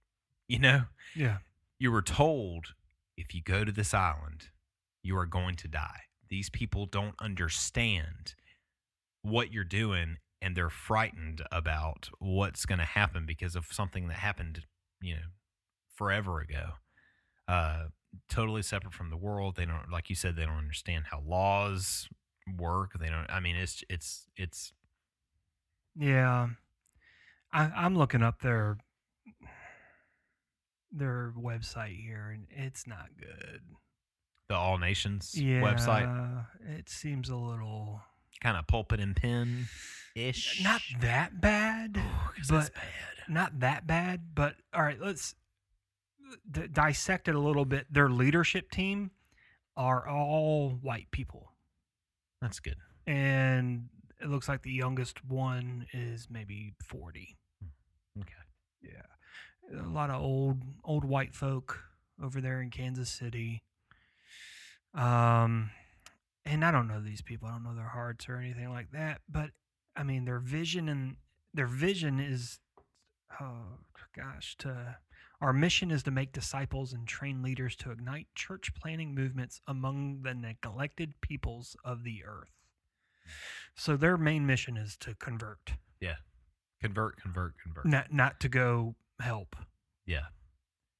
you know, Yeah. you were told if you go to this island, you are going to die. These people don't understand what you're doing and they're frightened about what's going to happen because of something that happened, you know, forever ago. Uh, totally separate from the world. They don't, like you said, they don't understand how laws work. They don't, I mean, it's, it's, it's, Yeah. I, I'm looking up their their website here, and it's not good. the All Nations Yeah, website, It seems a little kind of pulpit and pen ish. not that bad, that's but bad. not that bad. But all right, let's d- dissect it a little bit. Their leadership team are all white people, That's good. and it looks like the youngest one is maybe forty. Okay. Yeah, a lot of old old white folk over there in Kansas City. Um, and I don't know these people. I don't know their hearts or anything like that. But I mean, their vision and their vision is, oh gosh, to our mission is to make disciples and train leaders to ignite church planting movements among the neglected peoples of the earth. So their main mission is to convert, Yeah. Convert, convert, convert. not not to go help. Yeah.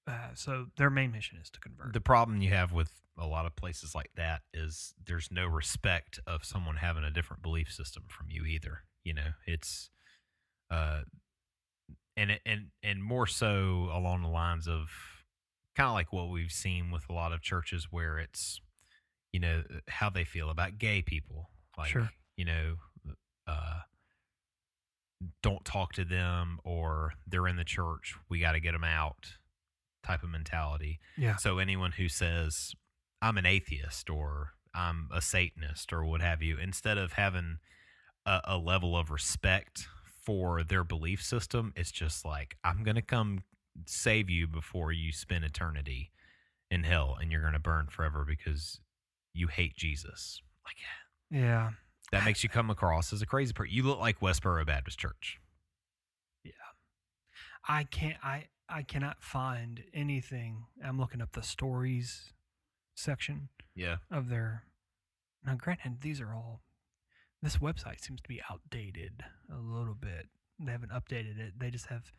Uh, so their main mission is to convert. The problem you have with a lot of places like that is there's no respect of someone having a different belief system from you either. You know, it's uh and and and more so along the lines of kind of like what we've seen with a lot of churches where it's you know how they feel about gay people. Like Sure. you know, uh don't talk to them or they're in the church, we got to get them out type of mentality. yeah, So anyone who says I'm an atheist or I'm a Satanist or what have you, instead of having a, a level of respect for their belief system, it's just like I'm gonna come save you before you spend eternity in hell and you're gonna burn forever because you hate Jesus. Like yeah, that makes you come across as a crazy person. You look like Westboro Baptist Church. Yeah. I can't. I I cannot find anything. I'm looking up the stories section Yeah. of their. Now, granted, these are all. This website seems to be outdated a little bit. They haven't updated it. They just have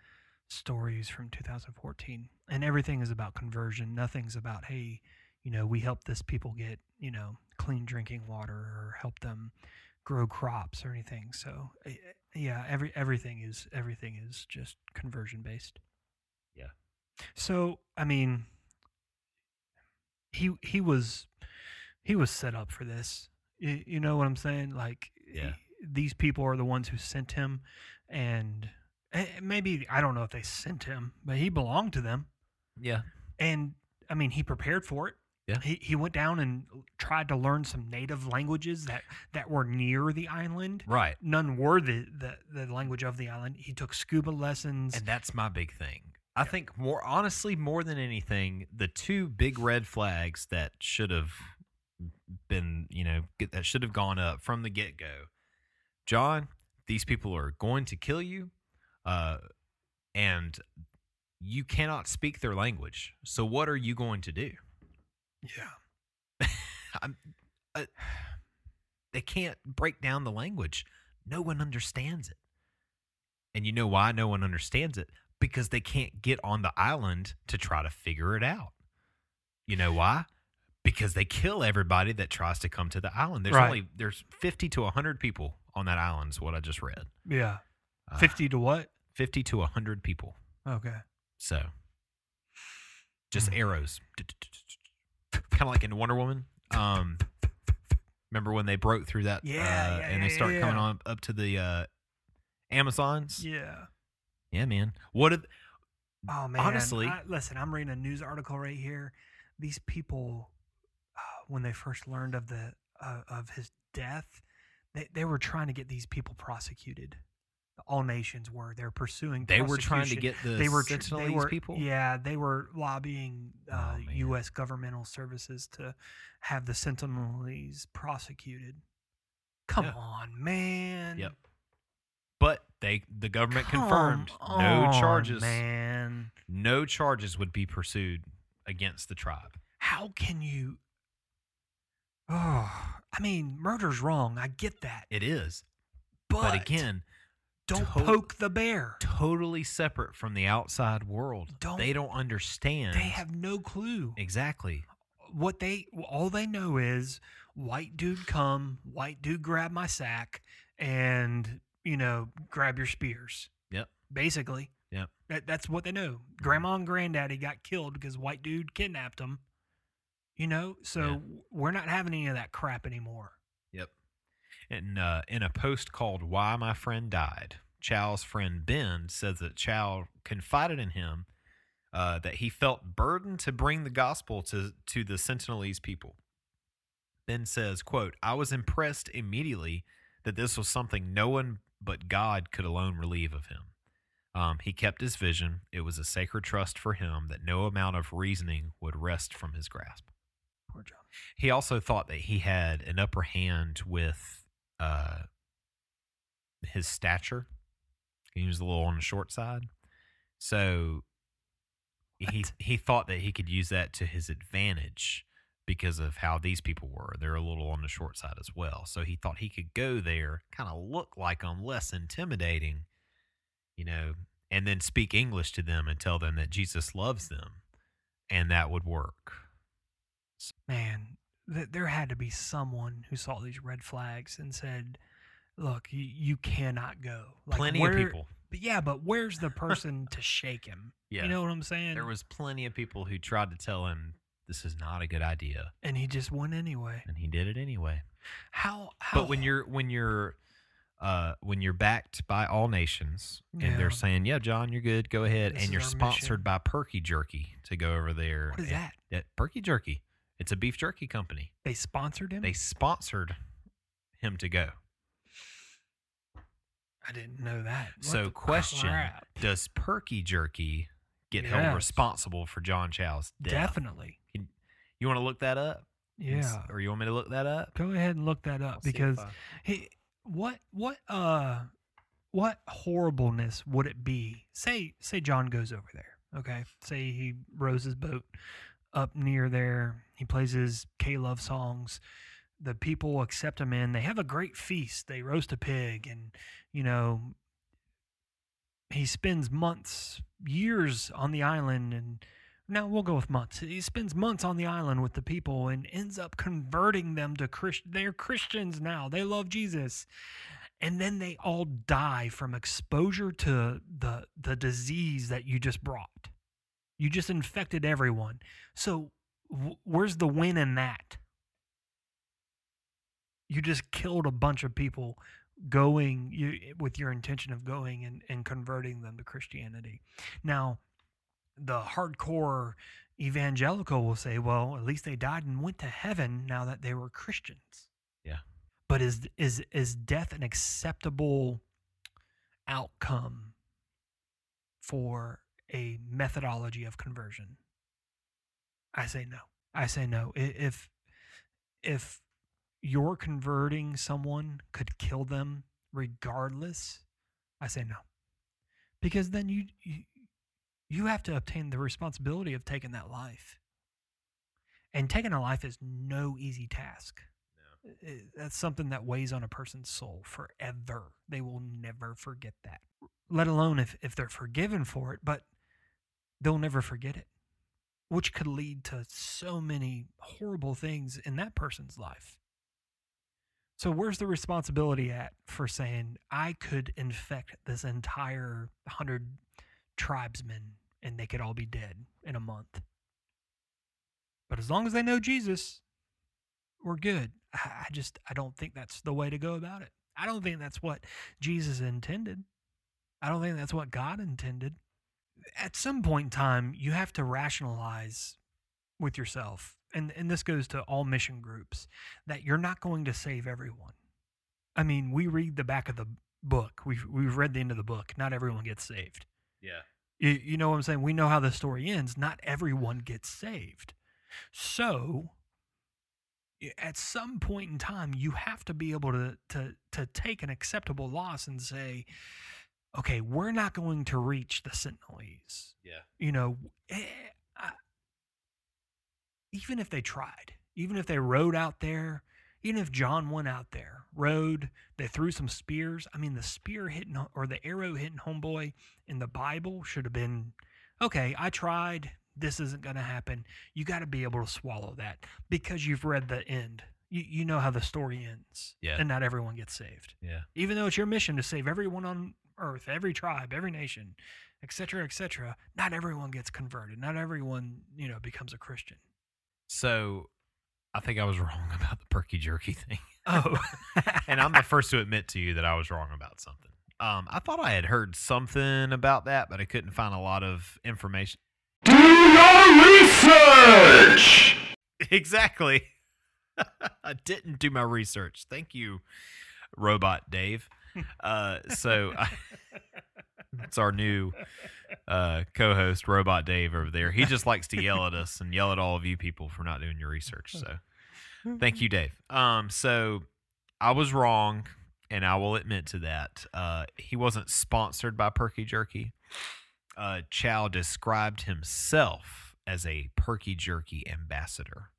stories from 2014, and everything is about conversion. Nothing's about hey, you know, we help this people get you know clean drinking water or help them grow crops or anything. So eh, eh, yeah, every everything is everything is just conversion based. Yeah. So I mean, he he was he was set up for this. You, know what I'm saying? Like Yeah. these people are the ones who sent him, and eh, maybe I don't know if they sent him, but he belonged to them, Yeah. and I mean he prepared for it. Yeah. He, he went down and tried to learn some native languages that, that were near the island. Right. None were the, the, the language of the island. He took scuba lessons. And that's my big thing. I think more honestly, more than anything, the two big red flags that should have been, you know, get, that should have gone up from the get go. John, these people are going to kill you, uh, and you cannot speak their language. So what are you going to do? yeah. I'm, uh, they can't break down the language. No one understands it. And you know why no one understands it? Because they can't get on the island to try to figure it out. You know why? Because they kill everybody that tries to come to the island. There's Right. only there's 50 to 100 people on that island is what I just read. Yeah. Uh, 50 to what? 50 to 100 people. Okay. So just Mhm. arrows. Kind of like in Wonder Woman. Um remember when they broke through that Yeah, uh, yeah, and they yeah, start yeah, coming yeah. on up to the uh Amazons? Yeah. Yeah, man. What Oh man! Honestly- I, listen, I'm reading a news article right here. These people, when they first learned of the uh, of his death. They, they were trying to get these people prosecuted. All nations were. They're pursuing. They were trying to get the they were tr- Sentinelese they were people. yeah they were lobbying uh, Oh. U.S. governmental services to have the Sentinelese prosecuted. Come Yeah. on, man. Yep. But they the government Come confirmed no charges. man. No charges would be pursued against the tribe. How can you? Oh, I mean, murder's wrong. I get that, It is. but, But, again, don't to- poke the bear. totally separate from the outside world. Don't- they don't understand. They have no clue. exactly. what they all they know is white dude come, white dude grab my sack, and you know grab your spears. Yep. Basically. Yep. That that's what they know. Mm-hmm. Grandma and granddaddy got killed because white dude kidnapped them. You know, so Yeah. we're not having any of that crap anymore. Yep. And uh, in a post called "Why My Friend Died," Chau's friend Ben says that Chau confided in him uh, that he felt burdened to bring the gospel to to the Sentinelese people. Ben says, "quote I was impressed immediately that this was something no one but God could alone relieve of him. Um, he kept his vision. It was a sacred trust for him that no amount of reasoning would wrest from his grasp." Poor John. he also thought that he had an upper hand with uh, his stature. He was a little on the short side, so he he thought that he could use that to his advantage because of how these people were. They're a little on the short side as well. So he thought he could go there, kind of look like them, less intimidating, you know, and then speak English to them and tell them that Jesus loves them, and that would work. Man, th- there had to be someone who saw these red flags and said, "Look, you, you cannot go." Like, Plenty where- of people. But yeah, but where's the person to shake him? Yeah. You know what I'm saying? There was plenty of people who tried to tell him this is not a good idea, and he just went anyway. and he did it anyway. How? how But when you're when you're uh, when you're backed by all nations and Yeah. they're saying, "Yeah, John, you're good. Go ahead," This and you're sponsored mission. by Perky Jerky to go over there. what is that Perky Jerky. It's a beef jerky company. They sponsored him. They sponsored him to go. I didn't know that. What so, question: crap? Does Perky Jerky get Yes. held responsible for John Chau's death? Definitely. You want to look that up? Yeah. Or you want me to look that up? Go ahead and look that up I'll because I- he what what uh what horribleness would it be? Say say John goes over there. Okay. Say he rows his boat up near there. He plays his K Love songs. The people accept him in. They have a great feast. They roast a pig and you know he spends months, years on the island and now we'll go with months. He spends months on the island with the people and ends up converting them to Christ. They're Christians now. They love Jesus, and then they all die from exposure to the the disease that you just brought. You just infected everyone. So where's the win in that? You just killed a bunch of people going you, with your intention of going and, and converting them to Christianity. Now, the hardcore evangelical will say, well, at least they died and went to heaven now that they were Christians. Yeah. But is is is death an acceptable outcome for a methodology of conversion? I say no. I say no. If if you're converting someone could kill them regardless, I say no. Because then you, you you have to obtain the responsibility of taking that life. And taking a life is no easy task. That's something that weighs on a person's soul forever. They will never forget that. Let alone if, if they're forgiven for it, but they'll never forget it, which could lead to so many horrible things in that person's life. So, where's the responsibility at for saying I could infect this entire hundred tribesmen and they could all be dead in a month? But as long as they know Jesus, we're good. I I just I don't think that's the way to go about it. I don't think that's what Jesus intended. I don't think that's what God intended. At some point in time, you have to rationalize with yourself and and this goes to all mission groups that you're not going to save everyone. I mean, we read the back of the book. We've we've read the end of the book. Not everyone gets saved. Yeah. You, you know what I'm saying? We know how the story ends. Not everyone gets saved. So, at some point in time, you have to be able to to to take an acceptable loss and say, okay, we're not going to reach the Sentinelese. Yeah. You know, eh, I, even if they tried, even if they rode out there, even if John went out there, rode, they threw some spears. I mean, the spear hitting or the arrow hitting homeboy in the Bible should have been okay. I tried. This isn't going to happen. You got to be able to swallow that because you've read the end. You, you know how the story ends. Yeah. And not everyone gets saved. Yeah. Even though it's your mission to save everyone on earth, every tribe, every nation, etc., etc., not everyone gets converted. Not everyone, you know, becomes a Christian. So I think I was wrong about the perky jerky thing. Oh. and I'm the first to admit to you that I was wrong about something. Um, I thought I had heard something about that, but I couldn't find a lot of information. Do your research! Exactly. I didn't do my research. Thank you, Robot Dave. Uh, so I, it's our new uh, co-host, Robot Dave, over there. He just likes to yell at us and yell at all of you people for not doing your research. So thank you, Dave. Um, so I was wrong, and I will admit to that. Uh, he wasn't sponsored by Perky Jerky. Uh, Chau described himself as a Perky Jerky ambassador.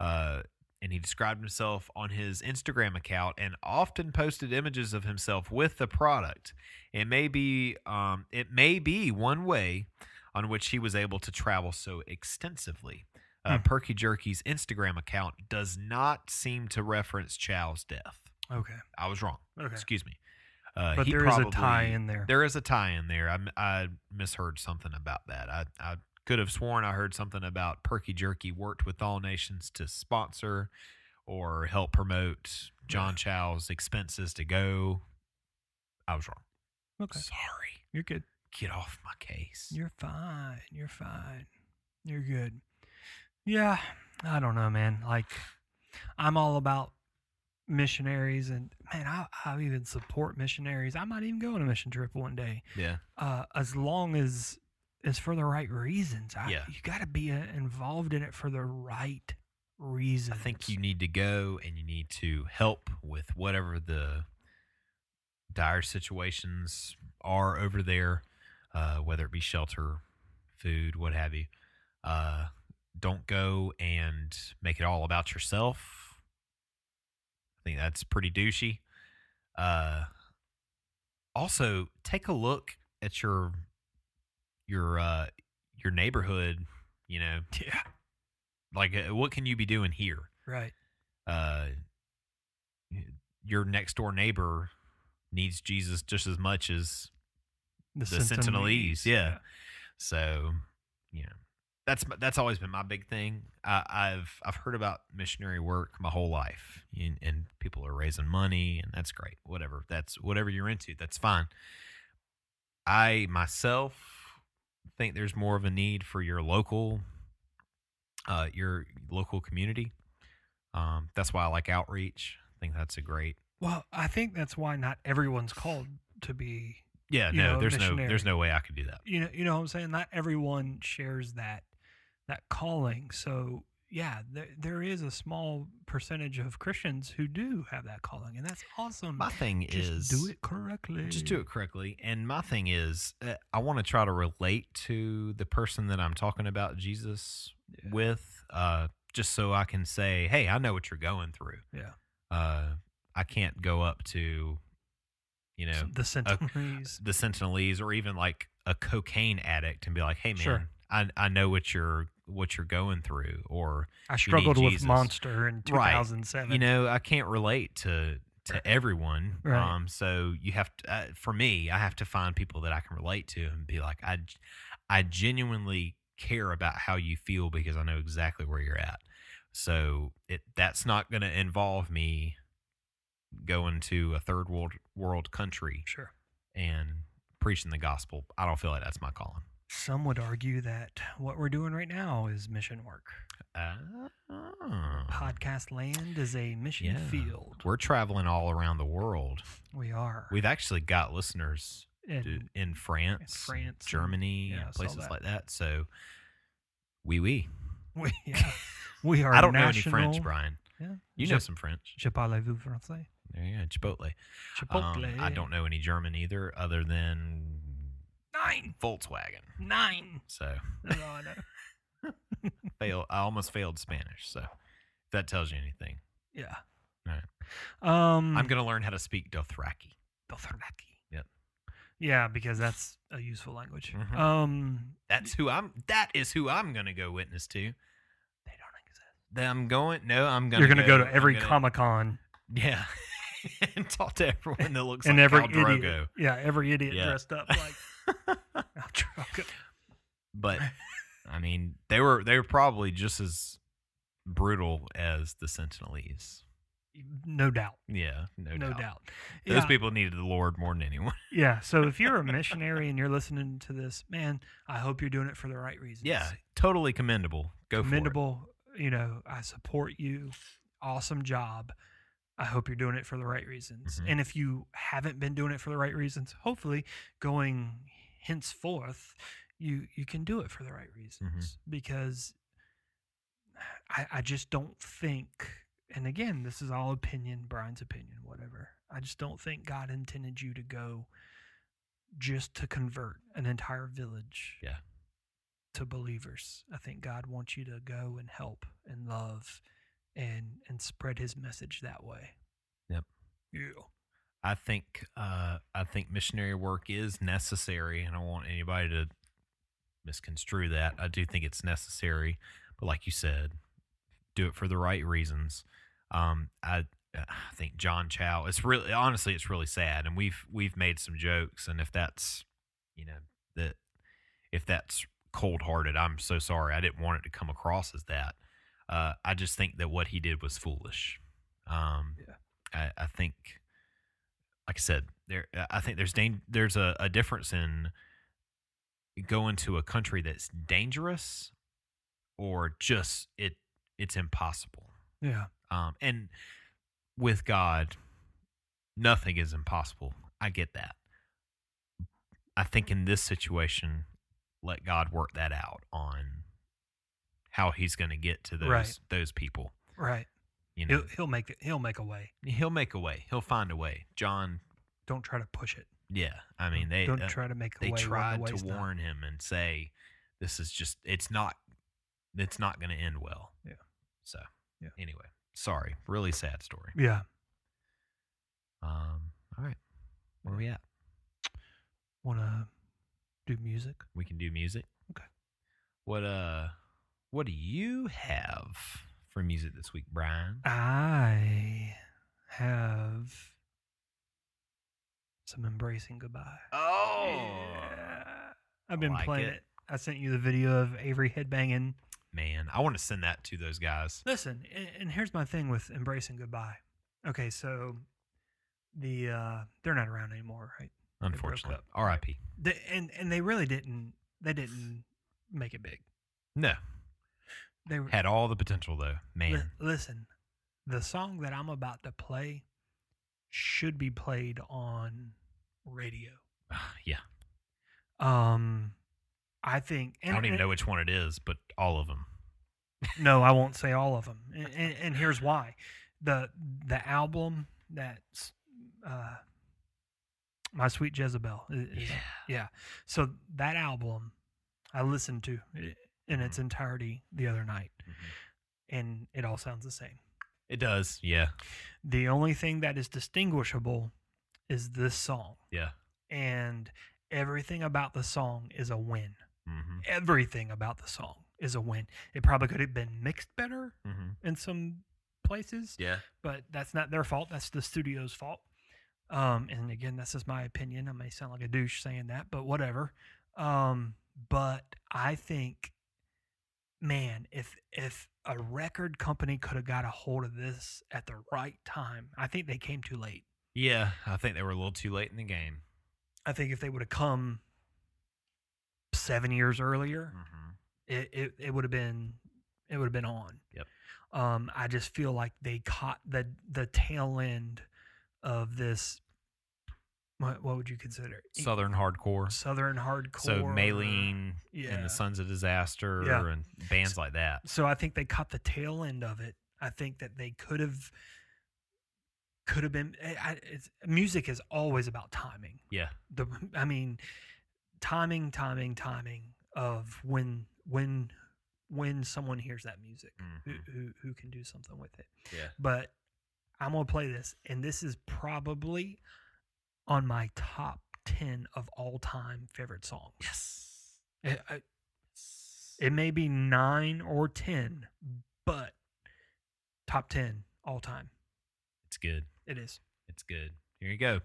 Uh, and he described himself on his Instagram account and often posted images of himself with the product. It may be um, it may be one way on which he was able to travel so extensively. Uh, Hmm. Perky Jerky's Instagram account does not seem to reference Chau's death. okay. I was wrong. Okay. Excuse me. Uh, But he there is a tie in there. There is a tie in there. I misheard something about that. I, I could have sworn I heard something about Perky Jerky worked with All Nations to sponsor or help promote John. Chau's expenses to go. I was wrong. Okay. Sorry. You're good. Get off my case. You're fine. You're fine. You're good. Yeah, I don't know, man. Like, I'm all about missionaries, and man, I, I even support missionaries. I might even go on a mission trip one day, yeah. uh, as long as it's for the right reasons. I, Yeah. you got to be uh, involved in it for the right reasons. I think you need to go and you need to help with whatever the dire situations are over there, uh, whether it be shelter, food, what have you. Uh, don't go and make it all about yourself. I think that's pretty douchey. Uh, also, take a look at your your uh, your neighborhood. You know, Yeah. like uh, what can you be doing here? Right. uh, your next door neighbor needs Jesus just as much as The, The Sentinelese, yeah. so. You know, that's that's always been my big thing. I, I've I've heard about missionary work my whole life, and, and people are raising money, and that's great. Whatever that's whatever you're into, that's fine. I myself think there's more of a need for your local, uh, your local community. Um, that's why I like outreach. I think that's a great. Well, I think that's why not everyone's called to be Yeah, no, know, there's no, there's no way I could do that. you know you know what I'm saying not everyone shares that that calling so yeah there, there is a small percentage of Christians who do have that calling and that's awesome My thing just is do it correctly Just do it correctly. And my thing is, uh, I want to try to relate to the person that I'm talking about Jesus Yeah. with, uh, just so I can say, hey, I know what you're going through. yeah Uh, I can't go up to, you know, the Sentinelese the Sentinelese or even like a cocaine addict and be like, hey, man, Sure. I, I know what you're what you're going through, or I struggled with Monster in 2007. Right. 2007 you know i can't relate to to everyone Right. um so you have to uh, for me i have to find people that i can relate to and be like i i genuinely care about how you feel because i know exactly where you're at so it that's not going to involve me going to a third world world country sure and preaching the gospel i don't feel like that's my calling some would argue that what we're doing right now is mission work. Ah. Podcast land is a mission Yeah. field. We're traveling all around the world. We are. We've actually got listeners dude, in France, France Germany, yeah, I and saw places that. like that. So, we oui, we, yeah, we are I don't national, know any French, Brian. Yeah. You Je- know some French. Je parle-vous français? There you go, Chipotle. Chipotle. Um, I don't know any German either, other than Nine. Volkswagen. Nine. So, all fail. I almost failed Spanish. So, if that tells you anything, Yeah. Alright. Um, I'm gonna learn how to speak Dothraki. Dothraki. Yep. Yeah, because that's a useful language. Mhm. Um, That's who I'm. That is who I'm gonna go witness to. they don't exist. Then I'm going. No, I'm gonna. You're gonna go, to every Comic Con Yeah. and talk to everyone that looks and like every Drogo. idiot. Yeah, every idiot Yeah. dressed up like Drogo. But I mean, they were they were probably just as brutal as the Sentinelese. No doubt. Yeah, no, No, doubt. doubt. Those yeah, people needed the Lord more than anyone. Yeah. So if you're a missionary and you're listening to this, man, I hope you're doing it for the right reasons. Yeah, totally commendable. Go commendable. You know, I support you. Awesome job. I hope you're doing it for the right reasons. Mhm. And if you haven't been doing it for the right reasons, hopefully going henceforth, you you can do it for the right mm-hmm. reasons. Because I, I just don't think and again, this is all opinion, Brian's opinion, whatever. I just don't think God intended you to go just to convert an entire village Yeah. to believers. I think God wants you to go and help and love and and spread his message that way. Yep. Yeah. I think uh, I think missionary work is necessary, and I don't want anybody to misconstrue that. I do think it's necessary, but like you said, do it for the right reasons. Um, I I think John Chau. It's really honestly, it's really sad, and we've we've made some jokes, and if that's you know that if that's cold hearted, I'm so sorry. I didn't want it to come across as that. Uh, I just think that what he did was foolish. Um, Yeah. I, I think like I said, there I think there's dan- there's a, a difference in going to a country that's dangerous or just it it's impossible. Yeah. Um, and with God, nothing is impossible. I get that. I think in this situation, let God work that out on how He's going to get to those Right. those people. Right. You know, He'll he'll make it he'll make a way. he'll make a way. He'll find a way. John, Don't try to push it. yeah. I mean, they Don't uh, try to make a they way. tried to done. warn him and say, "This is just it's not it's not going to end well." Yeah. So Yeah. anyway, sorry. Really sad story. Yeah. Um. All right. Where are we at? Wanna do music? We can do music. Okay. What uh what do you have for music this week, Brian? I have some embracing goodbye. Oh. Yeah. I've been like playing it. it. I sent you the video of Avery headbanging. Man, I want to send that to those guys. Listen, and, and here's my thing with embracing goodbye. Okay, so the uh they're not around anymore, right? Unfortunately. R.I.P. They, and and they really didn't they didn't make it big. No. They were Had all the potential though. li- Man. listen, the song that I'm about to play should be played on radio. yeah. Um I think I don't even know which one it is, but all of them. No, I won't say all of them, and, and, and here's why: the the album that's uh, my sweet Jezebel. Is, Yeah. yeah. So that album, I listened to in its entirety the other night, and it all sounds the same. It does. Yeah. The only thing that is distinguishable is this song, Yeah. and everything about the song is a win. Mm-hmm. Everything about the song is a win. It probably could have been mixed better Mm-hmm. in some places, Yeah. but that's not their fault. That's the studio's fault. Um, and again, that's just my opinion. I may sound like a douche saying that, but whatever. Um, but I think, man, if if a record company could have got a hold of this at the right time, I think they came too late. Yeah. I think they were a little too late in the game. I think if they would have come seven years earlier, Mhm. it it, it would have been it would have been on. Yep. Um, I just feel like they caught the the tail end of this. What what would you consider Southern hardcore. Southern hardcore? So Maylene yeah. and the Sons of Disaster Yeah. and bands like that. So I think they caught the tail end of it. I think that they could have could have been. I, it's, music is always about timing. Yeah. The I mean, timing, timing, timing of when when when someone hears that music, Mhm. who, who who can do something with it. Yeah. But I'm gonna play this, and this is probably on my top ten of all time favorite songs. Yes. It, I, it may be nine or ten, but top ten all time. It's good. It is. It's good. Here you go.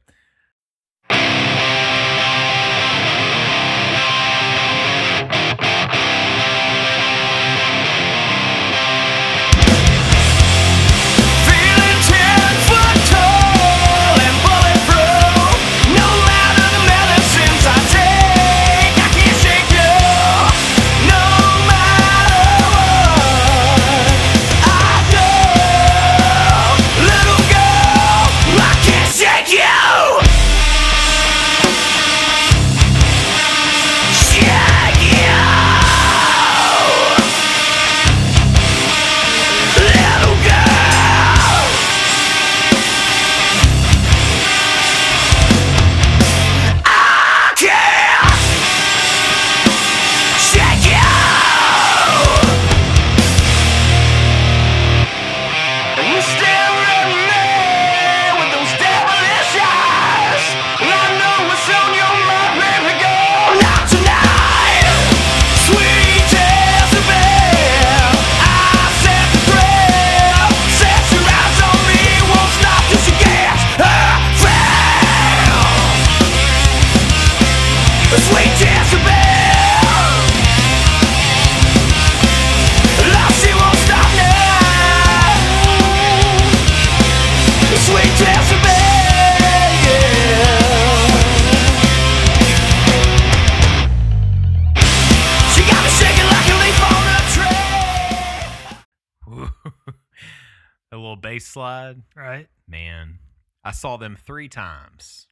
I saw them three times,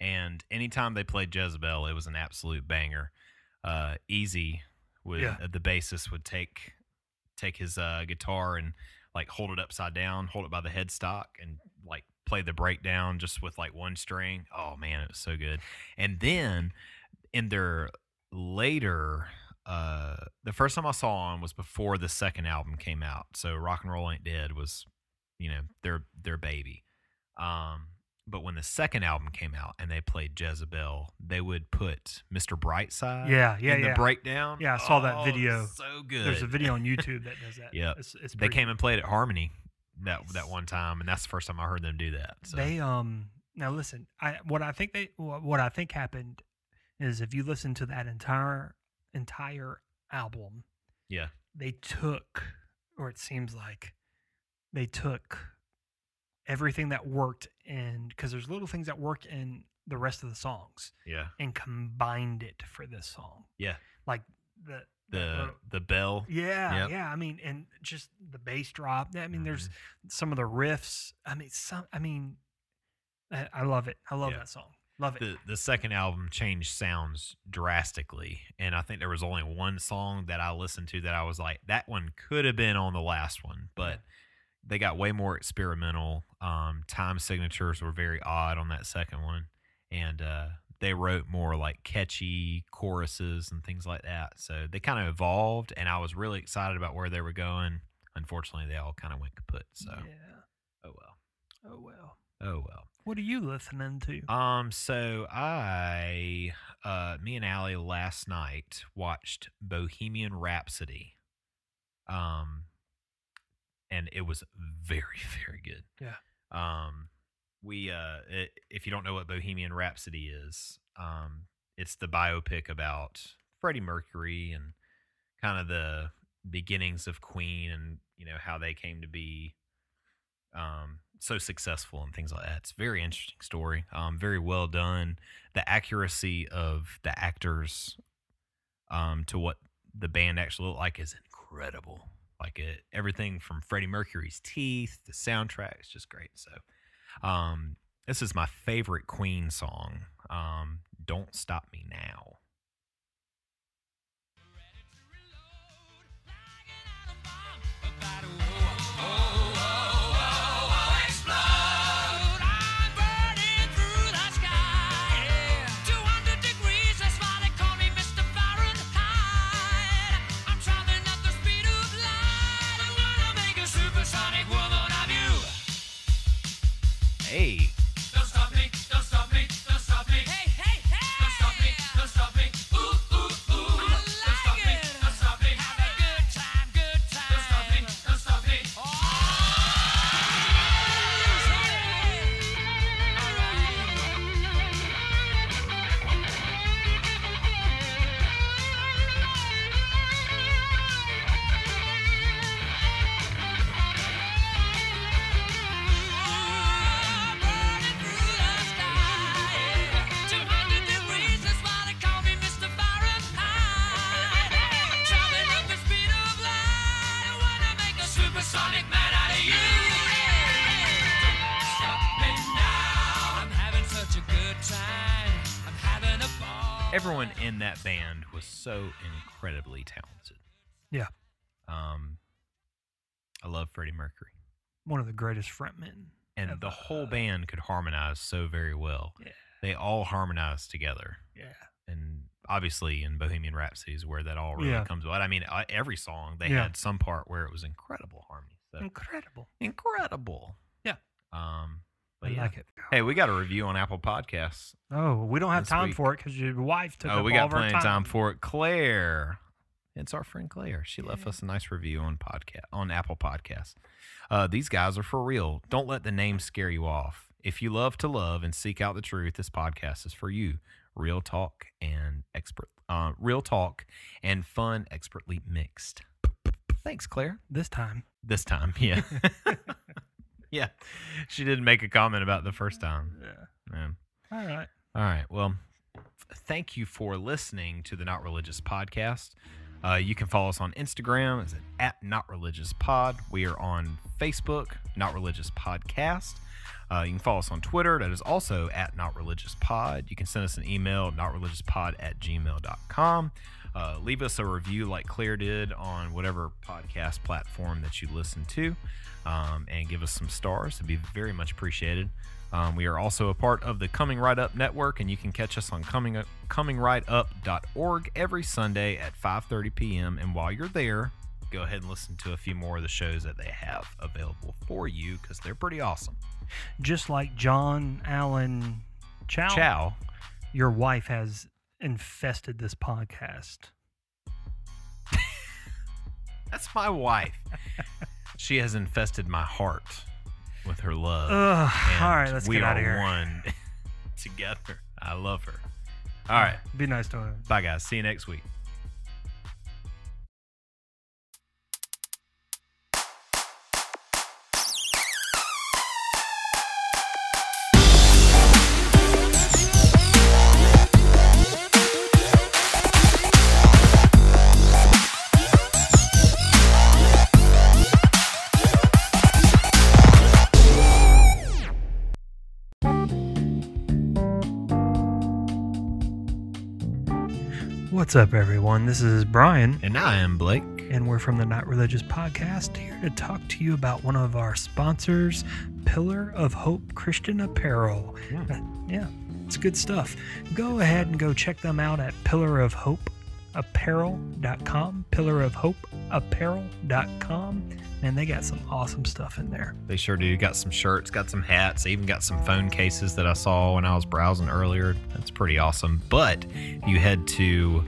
and anytime they played Jezebel, it was an absolute banger. Uh, Easy would Yeah. uh, the bassist would take take his uh, guitar and like hold it upside down, hold it by the headstock, and like play the breakdown just with like one string. Oh man, it was so good. And then in their later uh the first time I saw them was before the second album came out. So Rock and Roll Ain't Dead was, you know, their their baby. Um but when the second album came out and they played Jezebel, they would put Mr. Brightside Yeah, yeah, in yeah. the breakdown. Yeah, I saw that Oh, video. So good. There's a video on YouTube that does that. yeah, It's, it's They came and played at Harmony that that one time, and that's the first time I heard them do that. So They um now listen. I what I think they what I think happened is if you listen to that entire entire album, yeah, they took or it seems like they took everything that worked and because there's little things that work in the rest of the songs yeah, and combined it for this song. Yeah. Like the the little- the bell. yeah, Yep. yeah. I mean, and just the bass drop. I mean, there's Mm-hmm. some of the riffs. I mean, some. I mean, I, I love it. I love Yeah. that song. Love it. the the second album changed sounds drastically and i think there was only one song that i listened to that i was like that one could have been on the last one but they got way more experimental um time signatures were very odd on that second one and uh they wrote more like catchy choruses and things like that so they kind of evolved and i was really excited about where they were going unfortunately they all kind of went kaput so yeah. oh well Oh well. oh well What are you listening to? Um, so I, uh, me and Allie last night watched Bohemian Rhapsody. Um, and it was very, very good. Yeah. Um, we, uh, i if you don't know what Bohemian Rhapsody is, um, it's the biopic about Freddie Mercury and kind of the beginnings of Queen and, you know, how they came to be um, so successful and things like that. It's a very interesting story. Um, very well done. The accuracy of the actors um, to what the band actually looked like is incredible. Like it, everything from Freddie Mercury's teeth, the soundtrack is just great. So, um, this is my favorite Queen song. Um, Don't Stop Me Now. That band was so incredibly talented. Yeah. Um, I love Freddie Mercury, One of the greatest frontmen. and Ever. the whole band could harmonize so very well. Yeah. They all harmonized together, Yeah. and obviously in Bohemian Rhapsody is where that all really Yeah. comes out. I mean, uh, every song they Yeah. had some part where it was incredible harmony. So Incredible. incredible. Yeah. Um, but I yeah. like it. Hey, we got a review on Apple Podcasts. Oh, we don't have time week. for it because your wife took it. Oh, we got plenty time. of time for it. Claire, it's our friend Claire. She left us a nice review on podcast on Apple Podcasts. Uh, these guys are for real. Don't let the name scare you off. If you love to love and seek out the truth, this podcast is for you. Real talk and expert, uh, real talk and fun, expertly mixed. Thanks, Claire. This time. This time, yeah, yeah. She didn't make a comment about the first time. Yeah. Yeah. All right. All right. Well, thank you for listening to the Not Religious podcast. Uh, you can follow us on Instagram it's at Not Religious Pod. We are on Facebook, Not Religious Podcast. Uh, you can follow us on Twitter. That is also at Not Religious Pod. You can send us an email, notreligiouspod at gmail.com. Uh, leave us a review like Claire did on whatever podcast platform that you listen to um, and give us some stars. It'd be very much appreciated. Um, we are also a part of the Coming Right Up Network, and you can catch us on coming comingrightup.org every Sunday at 5:30 p.m. And while you're there, go ahead and listen to a few more of the shows that they have available for you because they're pretty awesome. Just like John Allen Chau, Ciao. your wife has infested this podcast. That's my wife. she has infested my heart with her love. Ugh. all right, let's we get out of here. one together. I love her. All right. Be nice to her. Bye, guys. See you next week. What's up, everyone? This is Brian, And I am Blake. and we're from the Not Religious Podcast here to talk to you about one of our sponsors, Pillar of Hope Christian Apparel. Hmm. Uh, yeah, it's good stuff. Go ahead and go check them out at pillarofhopeapparel.com. Pillarofhopeapparel.com. And they got some awesome stuff in there. They sure do. Got some shirts, got some hats, they even got some phone cases that I saw when I was browsing earlier. That's pretty awesome. But you head to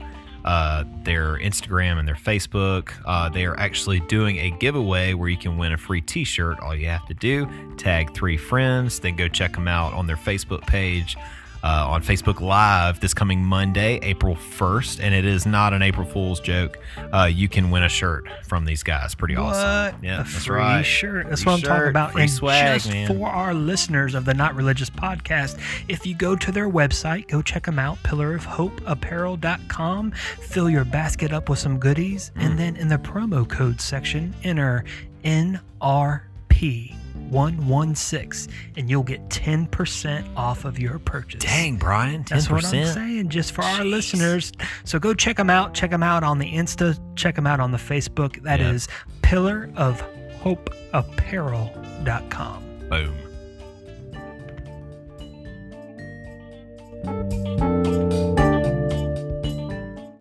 uh, their Instagram and their Facebook, uh, they are actually doing a giveaway where you can win a free t shirt. All you have to do, tag three friends, then go check them out on their Facebook page. Uh, on Facebook Live this coming Monday, April 1st. And it is not an April Fool's joke. Uh, you can win a shirt from these guys. Pretty awesome. Yeah, a that's free right. shirt. That's Free what I'm talking shirt, about. free and swag, just man. for our listeners of the Not Religious podcast, if you go to their website, go check them out, pillarofhopeapparel.com. Fill your basket up with some goodies, Mm. and then in the promo code section, enter NRP. 116 and you'll get 10% off of your purchase. Dang, Brian, 10%. That's what I'm saying, just for our listeners. So go check them out. Check them out on the Insta. Check them out on the Facebook. That Yeah. is Pillar of Hope Apparel.com. Boom.